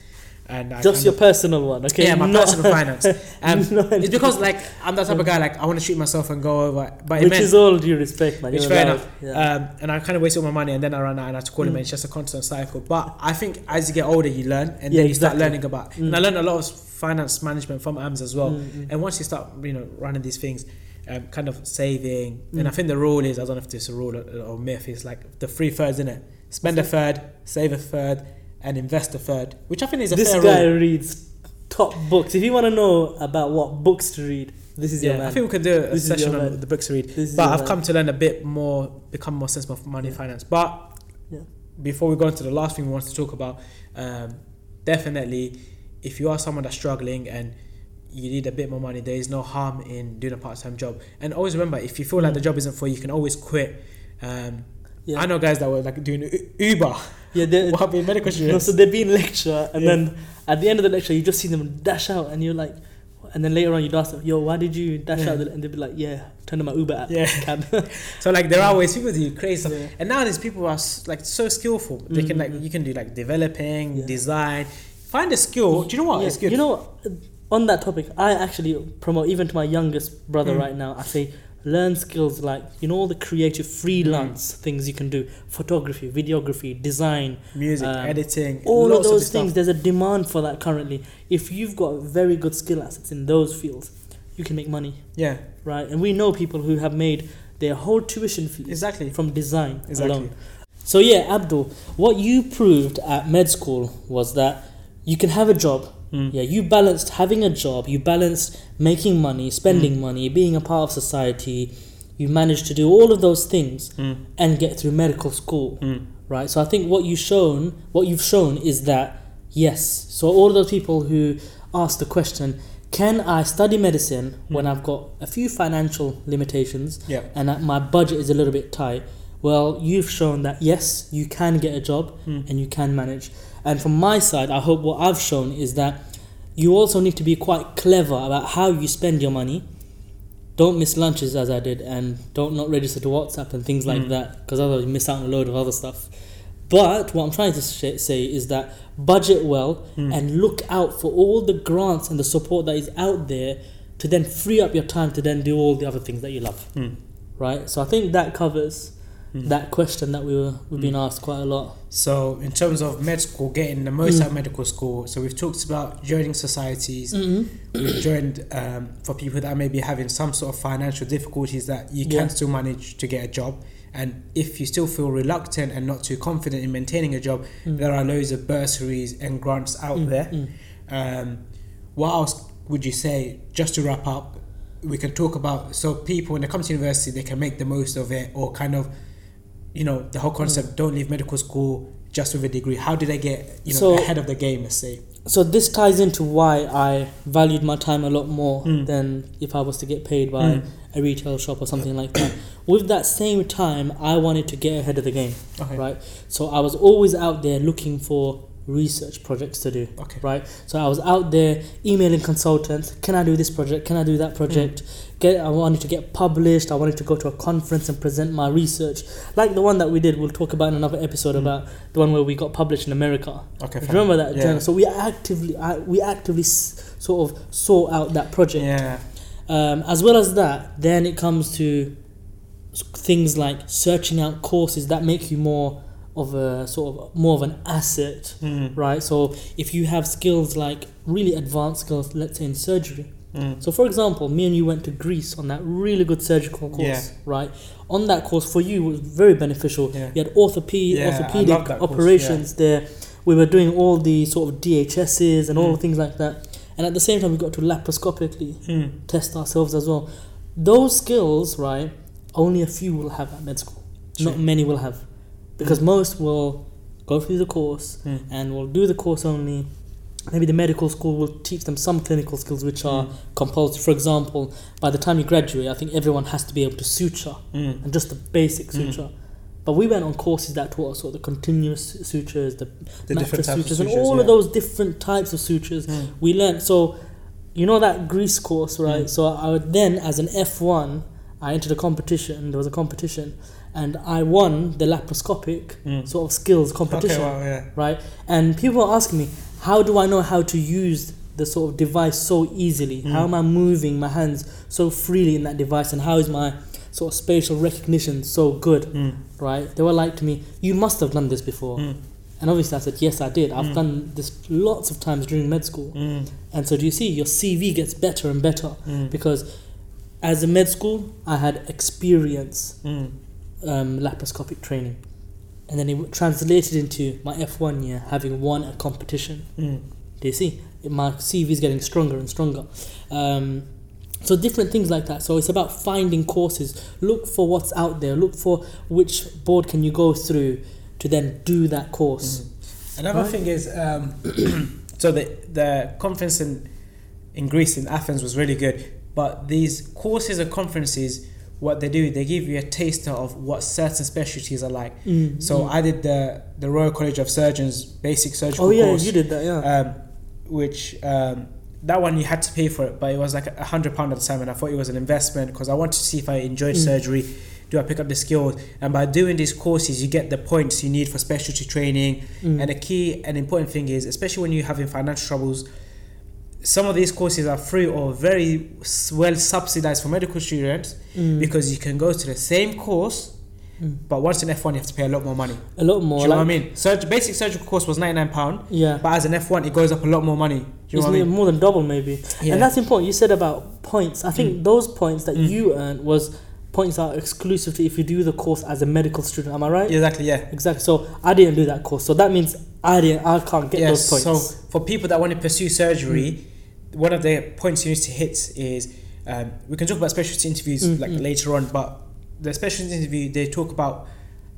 And I Just your of- personal one, okay? yeah, my Not- personal finance. Um, it's because like I'm that type of guy. Like I want to shoot myself and go over, but it which meant, is all due respect, man. which fair enough. Yeah. Um, and I kind of wasted all my money, and then I ran out and I had to call him. Mm. And it's just a constant cycle. But I think as you get older, you learn, and Yeah, then you start learning about. And I Mm. learned a lot of finance management from AMS as well. Mm, mm. And once you start, you know, running these things, um, kind of saving, and I Mm. think the rule is I don't know if this is a rule or, or myth. It's like the three thirds in it: spend a third, save a third, and invest a third. Which I think is a this fair guy rule. reads top books. If you want to know about what books to read, this is your Yeah, man. I think we can do a This is session on man. the books to read. But I've man. come to learn a bit more, become more sensible of money finance. But Yeah. before we go into the last thing we want to talk about, um, definitely, if you are someone that's struggling and you need a bit more money, there is no harm in doing a part-time job. And always remember, if you feel like the job isn't for you, you can always quit. Um, Yeah. I know guys that were like doing Uber Yeah, they, while being medical no, so they'd be in lecture, and Yeah. then at the end of the lecture, you just see them dash out, and you're like, and then later on, you'd ask them, "Yo, why did you dash Yeah. out?" And they'd be like, "Yeah, turn on my Uber app." Yeah. cab." So like there are ways people do crazy stuff. Yeah. And nowadays people are like so skillful. They can like Mhm. you can do like developing, Yeah. design. Find a skill. Do you know what? It's good. You know, on that topic, I actually promote even to my youngest brother Mm. right now. I say, learn skills like you know all the creative freelance Mm. things you can do: photography, videography, design, Music, um, editing, all of those this things. stuff. There's a demand for that currently. If you've got very good skill assets in those fields, you can make money, Yeah, right? And we know people who have made their whole tuition fees exactly. from design Exactly. alone. So yeah, Abdul, what you proved at med school was that you can have a job. Mm. Yeah, you balanced having a job, you balanced making money, spending Mm. money, being a part of society. You managed to do all of those things Mm. and get through medical school, Mm. right? So I think what you've shown, what you've shown is that yes. So all of those people who ask the question, can I study medicine when Mm. I've got a few financial limitations Yeah. and that my budget is a little bit tight? Well, you've shown that yes, you can get a job Mm. and you can manage. And from my side, I hope what I've shown is that you also need to be quite clever about how you spend your money. Don't miss lunches as I did, and don't not register to WhatsApp and things like Mm. that, because otherwise you miss out on a load of other stuff. But what I'm trying to say is that budget well Mm. and look out for all the grants and the support that is out there to then free up your time to then do all the other things that you love Mm. right? So I think that covers that question that we were we've been asked quite a lot. So, in terms of med school, getting the most Mm. out of medical school, so we've talked about joining societies. Mm-hmm. We've joined um, for people that may be having some sort of financial difficulties that you Yeah. can still manage to get a job. And if you still feel reluctant and not too confident in maintaining a job, Mm. there are loads of bursaries and grants out Mm, there. mm. Um, what else would you say, just to wrap up, we can talk about so people when they come to university they can make the most of it or kind of you know the whole concept don't leave medical school just with a degree how did i get you know So- ahead of the game let's say So this ties into why I valued my time a lot more Mm. than if I was to get paid by Mm. a retail shop or something like that. With that same time, I wanted to get ahead of the game, okay right? So I was always out there looking for research projects to do, okay right? So I was out there emailing consultants, can I do this project? Can I do that project? Get I wanted to get published. I wanted to go to a conference and present my research, like the one that we did. We'll talk about in another episode Mm. about the one where we got published in America. okay remember that yeah. journal? So we actively, I, we actively sort of sought out that project. yeah Um, as well as that, then it comes to things like searching out courses that make you more of a sort of more of an asset, mm. right? So if you have skills like really advanced skills, let's say in surgery. Mm. So for example, me and you went to Greece on that really good surgical course, Yeah. right? On that course for you was very beneficial. Yeah. You had orthoped- Yeah, orthopedic that course, operations there. We were doing all the sort of DHSs and all Mm. the things like that. And at the same time, we got to laparoscopically Mm. test ourselves as well. Those skills, right? Only a few will have at med school. Not many will have, because most will go through the course Mm. and will do the course only. Maybe the medical school will teach them some clinical skills which are Mm. compulsory. For example, by the time you graduate, I think everyone has to be able to suture Mm. and just the basic Mm. suture. But we went on courses that taught us sort of the continuous sutures, the, the mattress different types sutures, and all yeah. of those different types of sutures Mm. we learned. So, you know that Greece course, right? Mm. So I would then, as an F1, I entered a competition. There was a competition, and I won the laparoscopic Mm. sort of skills competition, okay wow yeah right? And people are asking me, how do I know how to use the sort of device so easily? Mm. How am I moving my hands so freely in that device, and how is my sort of spatial recognition so good, Mm. right? They were like to me, you must have done this before. Mm. And obviously, I said, yes, I did. I've Mm. done this lots of times during med school. Mm. And so do you see your CV gets better and better because as a med school I had experience. Um, laparoscopic training, and then it translated into my F1 year having won a competition. Mm. Do you see? My CV is getting stronger and stronger. Um, so different things like that. So it's about finding courses. Look for what's out there. Look for which board can you go through to then do that course. Another Right. thing is, um, so the the conference in in Greece in Athens was really good, but these courses or conferences, what they do, they give you a taster of what certain specialties are like. Mm, So mm. I did the the Royal College of Surgeons basic surgical oh yeah, course, you did that. Yeah. um, which um, that one you had to pay for it, but it was like a hundred pound at the time, and I thought it was an investment because I wanted to see if I enjoyed Mm. surgery. Do I pick up the skills? And by doing these courses, you get the points you need for specialty training. Mm. And a key and important thing is, especially when you're having financial troubles, some of these courses are free or very well subsidized for medical students Mm. because you can go to the same course, Mm. but once in F1 you have to pay a lot more money. a lot more. Do you know what I like- mean? Surg- basic surgical course was ninety nine pound, Yeah. but as an F1 it goes up a lot more money. Do you It's know what I mean? more than double maybe. Yeah. And that's important. You said about points. I think those points that Mm. you earned was points are exclusive to if you do the course as a medical student. Am I right? Exactly. Yeah. Exactly. So I didn't do that course. So that means I didn't. I can't get Yes. those So for people that want to pursue surgery, one of the points you need to hit is um, we can talk about specialty interviews Mm, like mm. later on, but the specialty interview they talk about.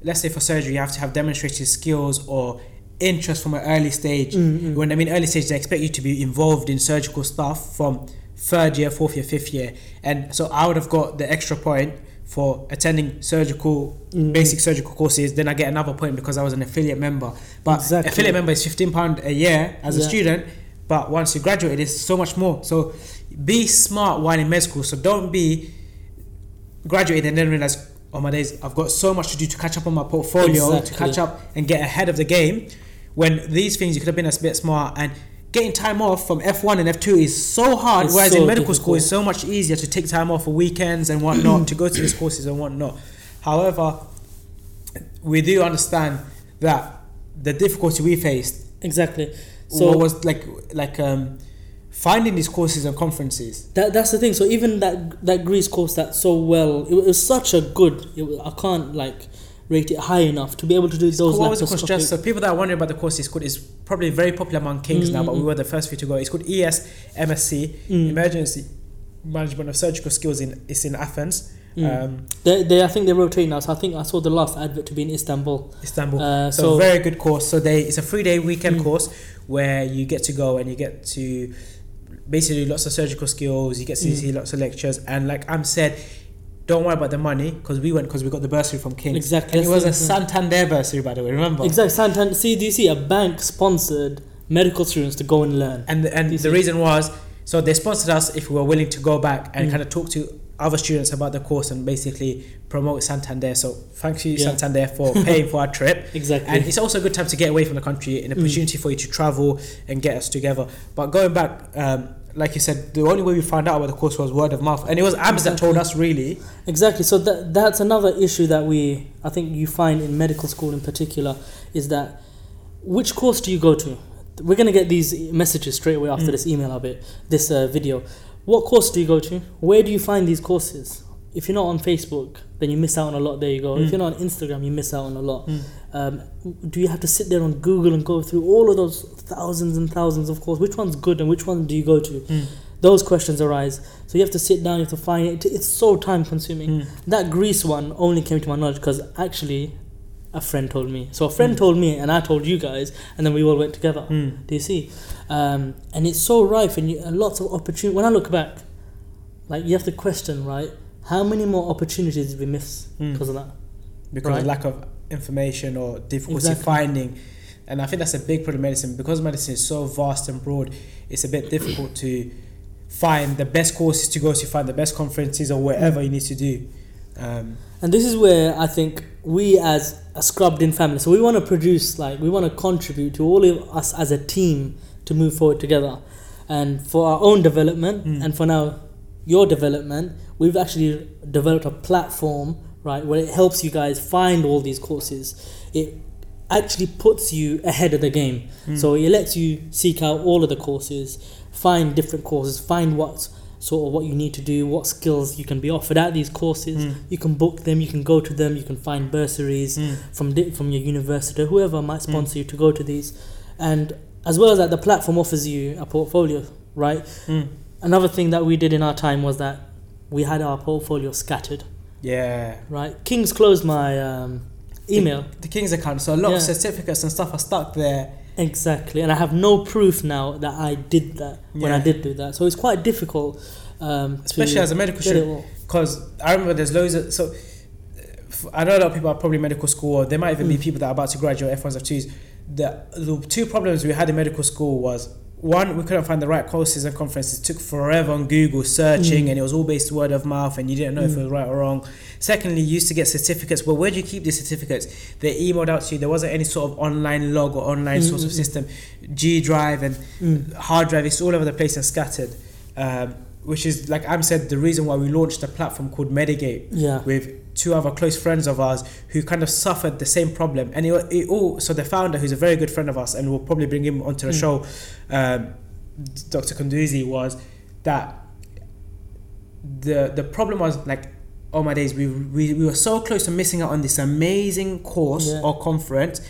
Let's say for surgery, you have to have demonstrated skills or interest from an early stage. Mm, mm. When I mean early stage, they expect you to be involved in surgical stuff from third year, fourth year, fifth year, and so I would have got the extra point for attending surgical Mm. basic surgical courses. Then I get another point because I was an affiliate member. But Exactly. affiliate member is fifteen pound a year as a student, but once you graduate, it's so much more. So be smart while in med school. So don't be graduated and then realize, oh my days, I've got so much to do to catch up on my portfolio, to catch up and get ahead of the game. When these things you could have been a bit smart and getting time off from F1 and F2 is so hard, It's whereas so in medical school it's so much easier to take time off for weekends and whatnot, to go to these courses and whatnot. However, we do understand that the difficulty we faced Exactly. so So was like like um, finding these courses and conferences. that that's the thing. So even that that Greece course that so well, it was such a good. It I can't like rate it high enough to be able to do those. what was the course? Just so people that are wondering about the course, it's called. It's probably very popular among kings now, but we were the first few to go. It's called E ES MSc, Mm. Emergency Management of Surgical Skills. In it's in Athens, Mm. um, They, they, I think they rotate now. So I think I saw the last advert to be in Istanbul. Istanbul. Uh, so, so very good course. So they it's a three day weekend Mm. course where you get to go and you get to basically lots of surgical skills. You get to Mm. see lots of lectures and like I'm said, don't worry about the money because we went because we got the bursary from King. Exactly. And it was a That's the thing. Santander bursary, by the way. Remember? Exactly. Santander. See, do you see a bank sponsored medical students to go and learn? And and the reason was so they sponsored us if we were willing to go back and Mm. kind of talk to other students about the course and basically promote Santander. So thank you Yeah. Santander for paying for our trip. Exactly. And it's also a good time to get away from the country, an Mm. opportunity for you to travel and get us together. But going back, um, like you said, the only way we found out about the course was word of mouth, and it was Abs that told us really. Exactly. So that that's another issue that we I think you find in medical school in particular is that which course do you go to? We're gonna get these messages straight away after Mm. this email of it, this uh, video. What course do you go to? Where do you find these courses? If you're not on Facebook, then you miss out on a lot. There you go. If Mm. you're not on Instagram, you miss out on a lot. Mm. Um, do you have to sit there on Google and go through all of those thousands and thousands of courses? Which one's good and which one do you go to? Those questions arise. So you have to sit down, you have to find it. It's so time consuming. Mm. That Greece one only came to my knowledge because actually a friend told me. So a friend Mm. told me and I told you guys and then we all went together. Mm. Do you see? Um, and it's so rife and, you, and lots of opportunity. When I look back, like you have to question, right? How many more opportunities did we miss Mm. because of that? because Right. of lack of information or difficulty Exactly. finding. And I think that's a big problem in medicine because medicine is so vast and broad. It's a bit difficult to find the best courses to go to, find the best conferences or whatever you need to do. Um, And this is where I think we as a scrubbed in family, so we want to produce, like, we want to contribute to all of us as a team to move forward together. And for our own development, Mm. and for now your development, we've actually developed a platform, right, where it helps you guys find all these courses. It actually puts you ahead of the game. Mm. So it lets you seek out all of the courses, find different courses, find what sort of what you need to do, what skills you can be offered at these courses. Mm. You can book them, you can go to them, you can find bursaries Mm. from di- from your university, whoever might sponsor you to go to these, and as well as that, the platform offers you a portfolio, right? Mm. Another thing that we did in our time was that we had our portfolio scattered, Yeah. right? King's closed my um, email. The King's account. So a lot of certificates and stuff are stuck there. Exactly, and I have no proof now that I did that when I did do that. So it's quite difficult, um, Especially as a medical student. Because I remember there's loads of. So I know a lot of people are probably medical school, or there might even be Mm. people that are about to graduate F1s or 2s. The, the two problems we had in medical school was one, we couldn't find the right courses and conferences. It took forever on Google searching, Mm. and it was all based word of mouth, and you didn't know if it Mm. was right or wrong. Secondly, you used to get certificates. Well, where do you keep these certificates? They emailed out to you. There wasn't any sort of online log or online Mm, sort of mm, mm. system. G Drive and Mm. hard drive it's all over the place and scattered um, which is like i'm said the reason why we launched a platform called medigate Yeah. with two other close friends of ours who kind of suffered the same problem and it, it all so the founder who's a very good friend of us and we'll probably bring him onto the Mm. show um, dr kunduzi was that the the problem was like oh my days we, we, we were so close to missing out on this amazing course Yeah. or conference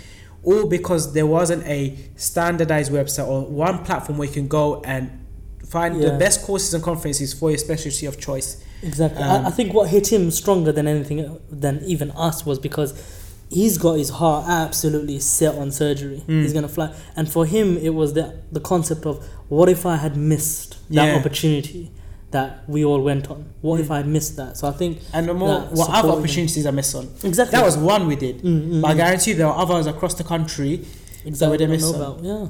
all because there wasn't a standardized website or one platform where you can go and find the best courses and conferences for your specialty of choice Exactly. Um, I, I think what hit him stronger than anything than even us was because he's got his heart absolutely set on surgery. Mm. He's gonna fly, and for him it was the the concept of what if I had missed that Yeah. opportunity that we all went on? What if Mm. I missed that? So I think and the more That what other opportunities I missed on exactly that was one we did Mm, mm, but I mm. guarantee you there are others across the country exactly we what I didn't miss about. Yeah.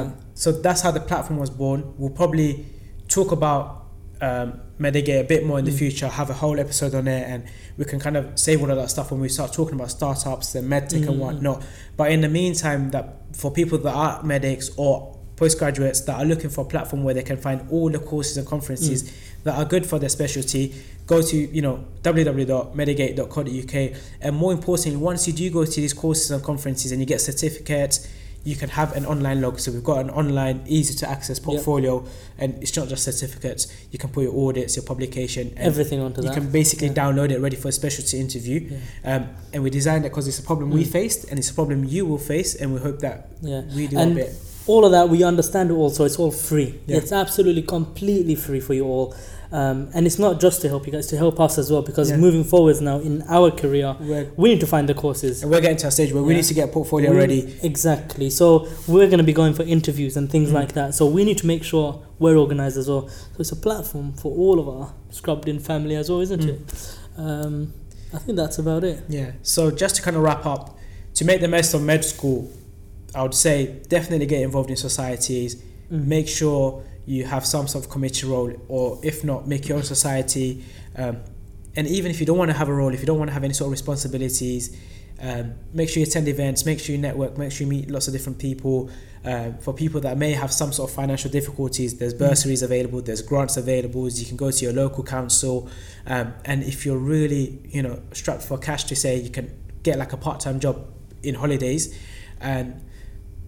Um, so that's how the platform was born. We'll probably talk about um, Medigate a bit more in the Mm. future, have a whole episode on it, and we can kind of save all of that stuff when we start talking about startups and medtech Mm, and whatnot. But in the meantime, that for people that are medics or postgraduates that are looking for a platform where they can find all the courses and conferences Mm. that are good for their specialty, go to you know www.medigate.co.uk and more importantly, once you do go to these courses and conferences and you get certificates, you can have an online log. So we've got an online, easy to access portfolio, and it's not just certificates. You can put your audits, your publication, Everything onto you that. can basically Yeah. download it ready for a specialty interview. Yeah. Um, and we designed it because it's a problem we Mm. faced and it's a problem you will face, and we hope that yeah. we do And our bit. All of that we understand it also it's all free Yeah. it's absolutely completely free for you all um, and it's not just to help you guys to help us as well because Yeah. moving forwards now in our career We're, we need to find the courses and we're getting to a stage where we need to get a portfolio We- ready. exactly so we're going to be going for interviews and things Mm. like that so we need to make sure we're organized as well so it's a platform for all of our scrubbed in family as well isn't Mm. it um, i think that's about it Yeah. So just to kind of wrap up, to make the most of med school, I would say definitely get involved in societies. Mm. Make sure you have some sort of committee role, or if not, make your own society. Um, and even if you don't want to have a role, if you don't want to have any sort of responsibilities, um, make sure you attend events, make sure you network, make sure you meet lots of different people. Um, for people that may have some sort of financial difficulties, there's bursaries available, there's grants available. You can go to your local council, um, and if you're really, you know, strapped for cash to say, you can get like a part-time job in holidays, and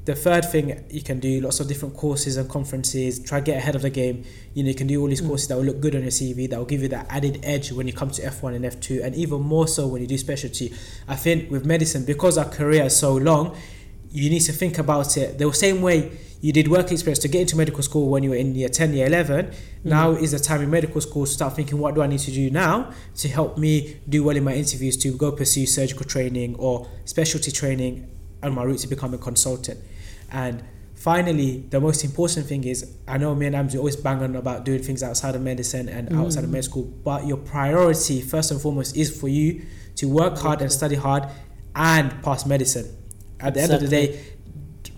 the third thing you can do lots of different courses and conferences try to get ahead of the game. You know you can do all these Mm. courses that will look good on your cv that will give you that added edge when you come to f1 and f2 and even more so when you do specialty. I think with medicine because our career is so long you need to think about it the same way you did work experience to get into medical school when you were in year 10 year 11 now is the time in medical school to start thinking what do i need to do now to help me do well in my interviews to go pursue surgical training or specialty training on my route to become a consultant and finally the most important thing is i know me and Amzi always bang on about doing things outside of medicine and outside of Mm. med school but your priority first and foremost is for you to work hard and study hard and pass medicine at the end of the day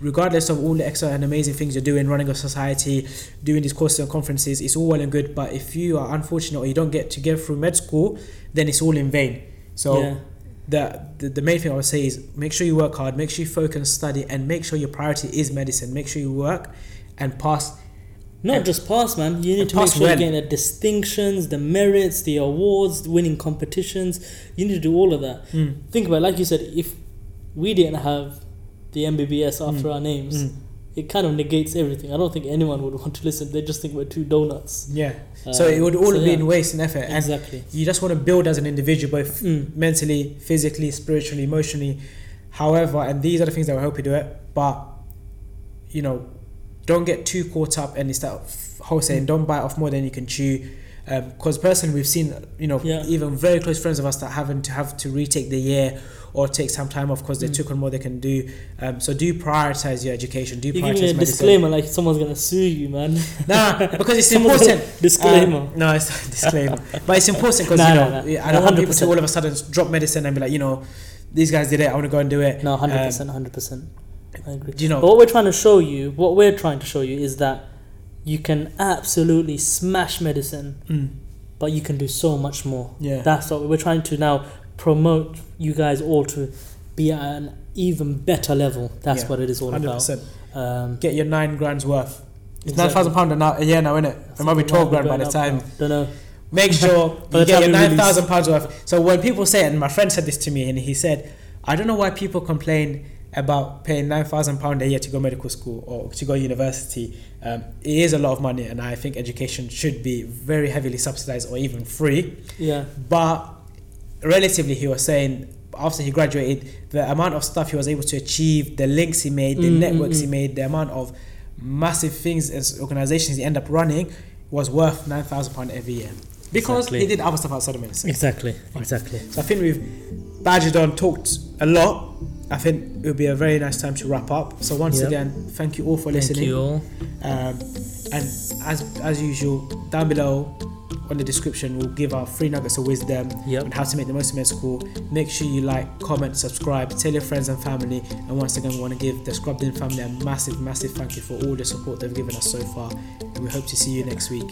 regardless of all the extra and amazing things you're doing, running a society, doing these courses and conferences, it's all well and good. But if you are unfortunate or you don't get to get through med school, then it's all in vain. So yeah. The, the the main thing I would say is make sure you work hard, make sure you focus, study, and make sure your priority is medicine. Make sure you work and pass. Not And- just pass, man. You need to make sure you're well. getting the distinctions, the merits, the awards, winning competitions. You need to do all of that. Think about it, like you said, if we didn't have the MBBS after Mm. our names, Mm. It kind of negates everything. I don't think anyone would want to listen. They just think we're two donuts. Yeah. so Um, it would all so yeah, in waste and effort, and Exactly. you just want to build as an individual, both Mm. mentally, physically, spiritually, emotionally. However, and these are the things that will help you do it. But you know, don't get too caught up, and it's that whole saying: "Don't bite off more than you can chew." Because personally, we've seen you know Yeah. even very close friends of us that having to have to retake the year or take some time off because they Mm. took on more they can do. Um, so do prioritize your education. Do You're prioritize giving a medicine. disclaimer like someone's gonna sue you, man. Nah, because it's important. disclaimer. Um, no, it's not a discllaimer. but it's important because Nah, you know nah. I don't want people to all of a sudden drop medicine and be like, you know, these guys did it. I want to go and do it. No, hundred Um, percent, hundred percent. I agree. Do you know? But what we're trying to show you, what we're trying to show you, is that you can absolutely smash medicine, Mm, but you can do so much more. yeah. That's what we're trying to now promote you guys all to be at an even better level. That's Yeah, what it is all Hundred about. Um, Get your nine grand's worth. It's Exactly. nine thousand pound a year now, innit? It It might be twelve grand by the time. Don't know. Make sure you get your nine thousand pounds worth. So when people say, it, and my friend said this to me, and he said, I don't know why people complain about paying nine thousand pound a year to go medical school or to go university. Um, it is a lot of money, and I think education should be very heavily subsidized or even free. Yeah. But relatively, he was saying after he graduated, the amount of stuff he was able to achieve, the links he made, the Mm, mm, networks he mm. made, the amount of massive things as organizations he ended up running was worth nine thousand pound every year because Exactly. he did other stuff outside of medicine. Exactly. Exactly. So I think we've badgered on, talked a lot. I think it would be a very nice time to wrap up. So once Yep. again, thank you all for listening. Thank you all. Um, and as as usual, down below on the description, we'll give our free nuggets of wisdom Yep. on how to make the most of med school. Make sure you like, comment, subscribe, tell your friends and family. And once again, we want to give the Scrubbed In family a massive, massive thank you for all the support they've given us so far. And we hope to see you next week.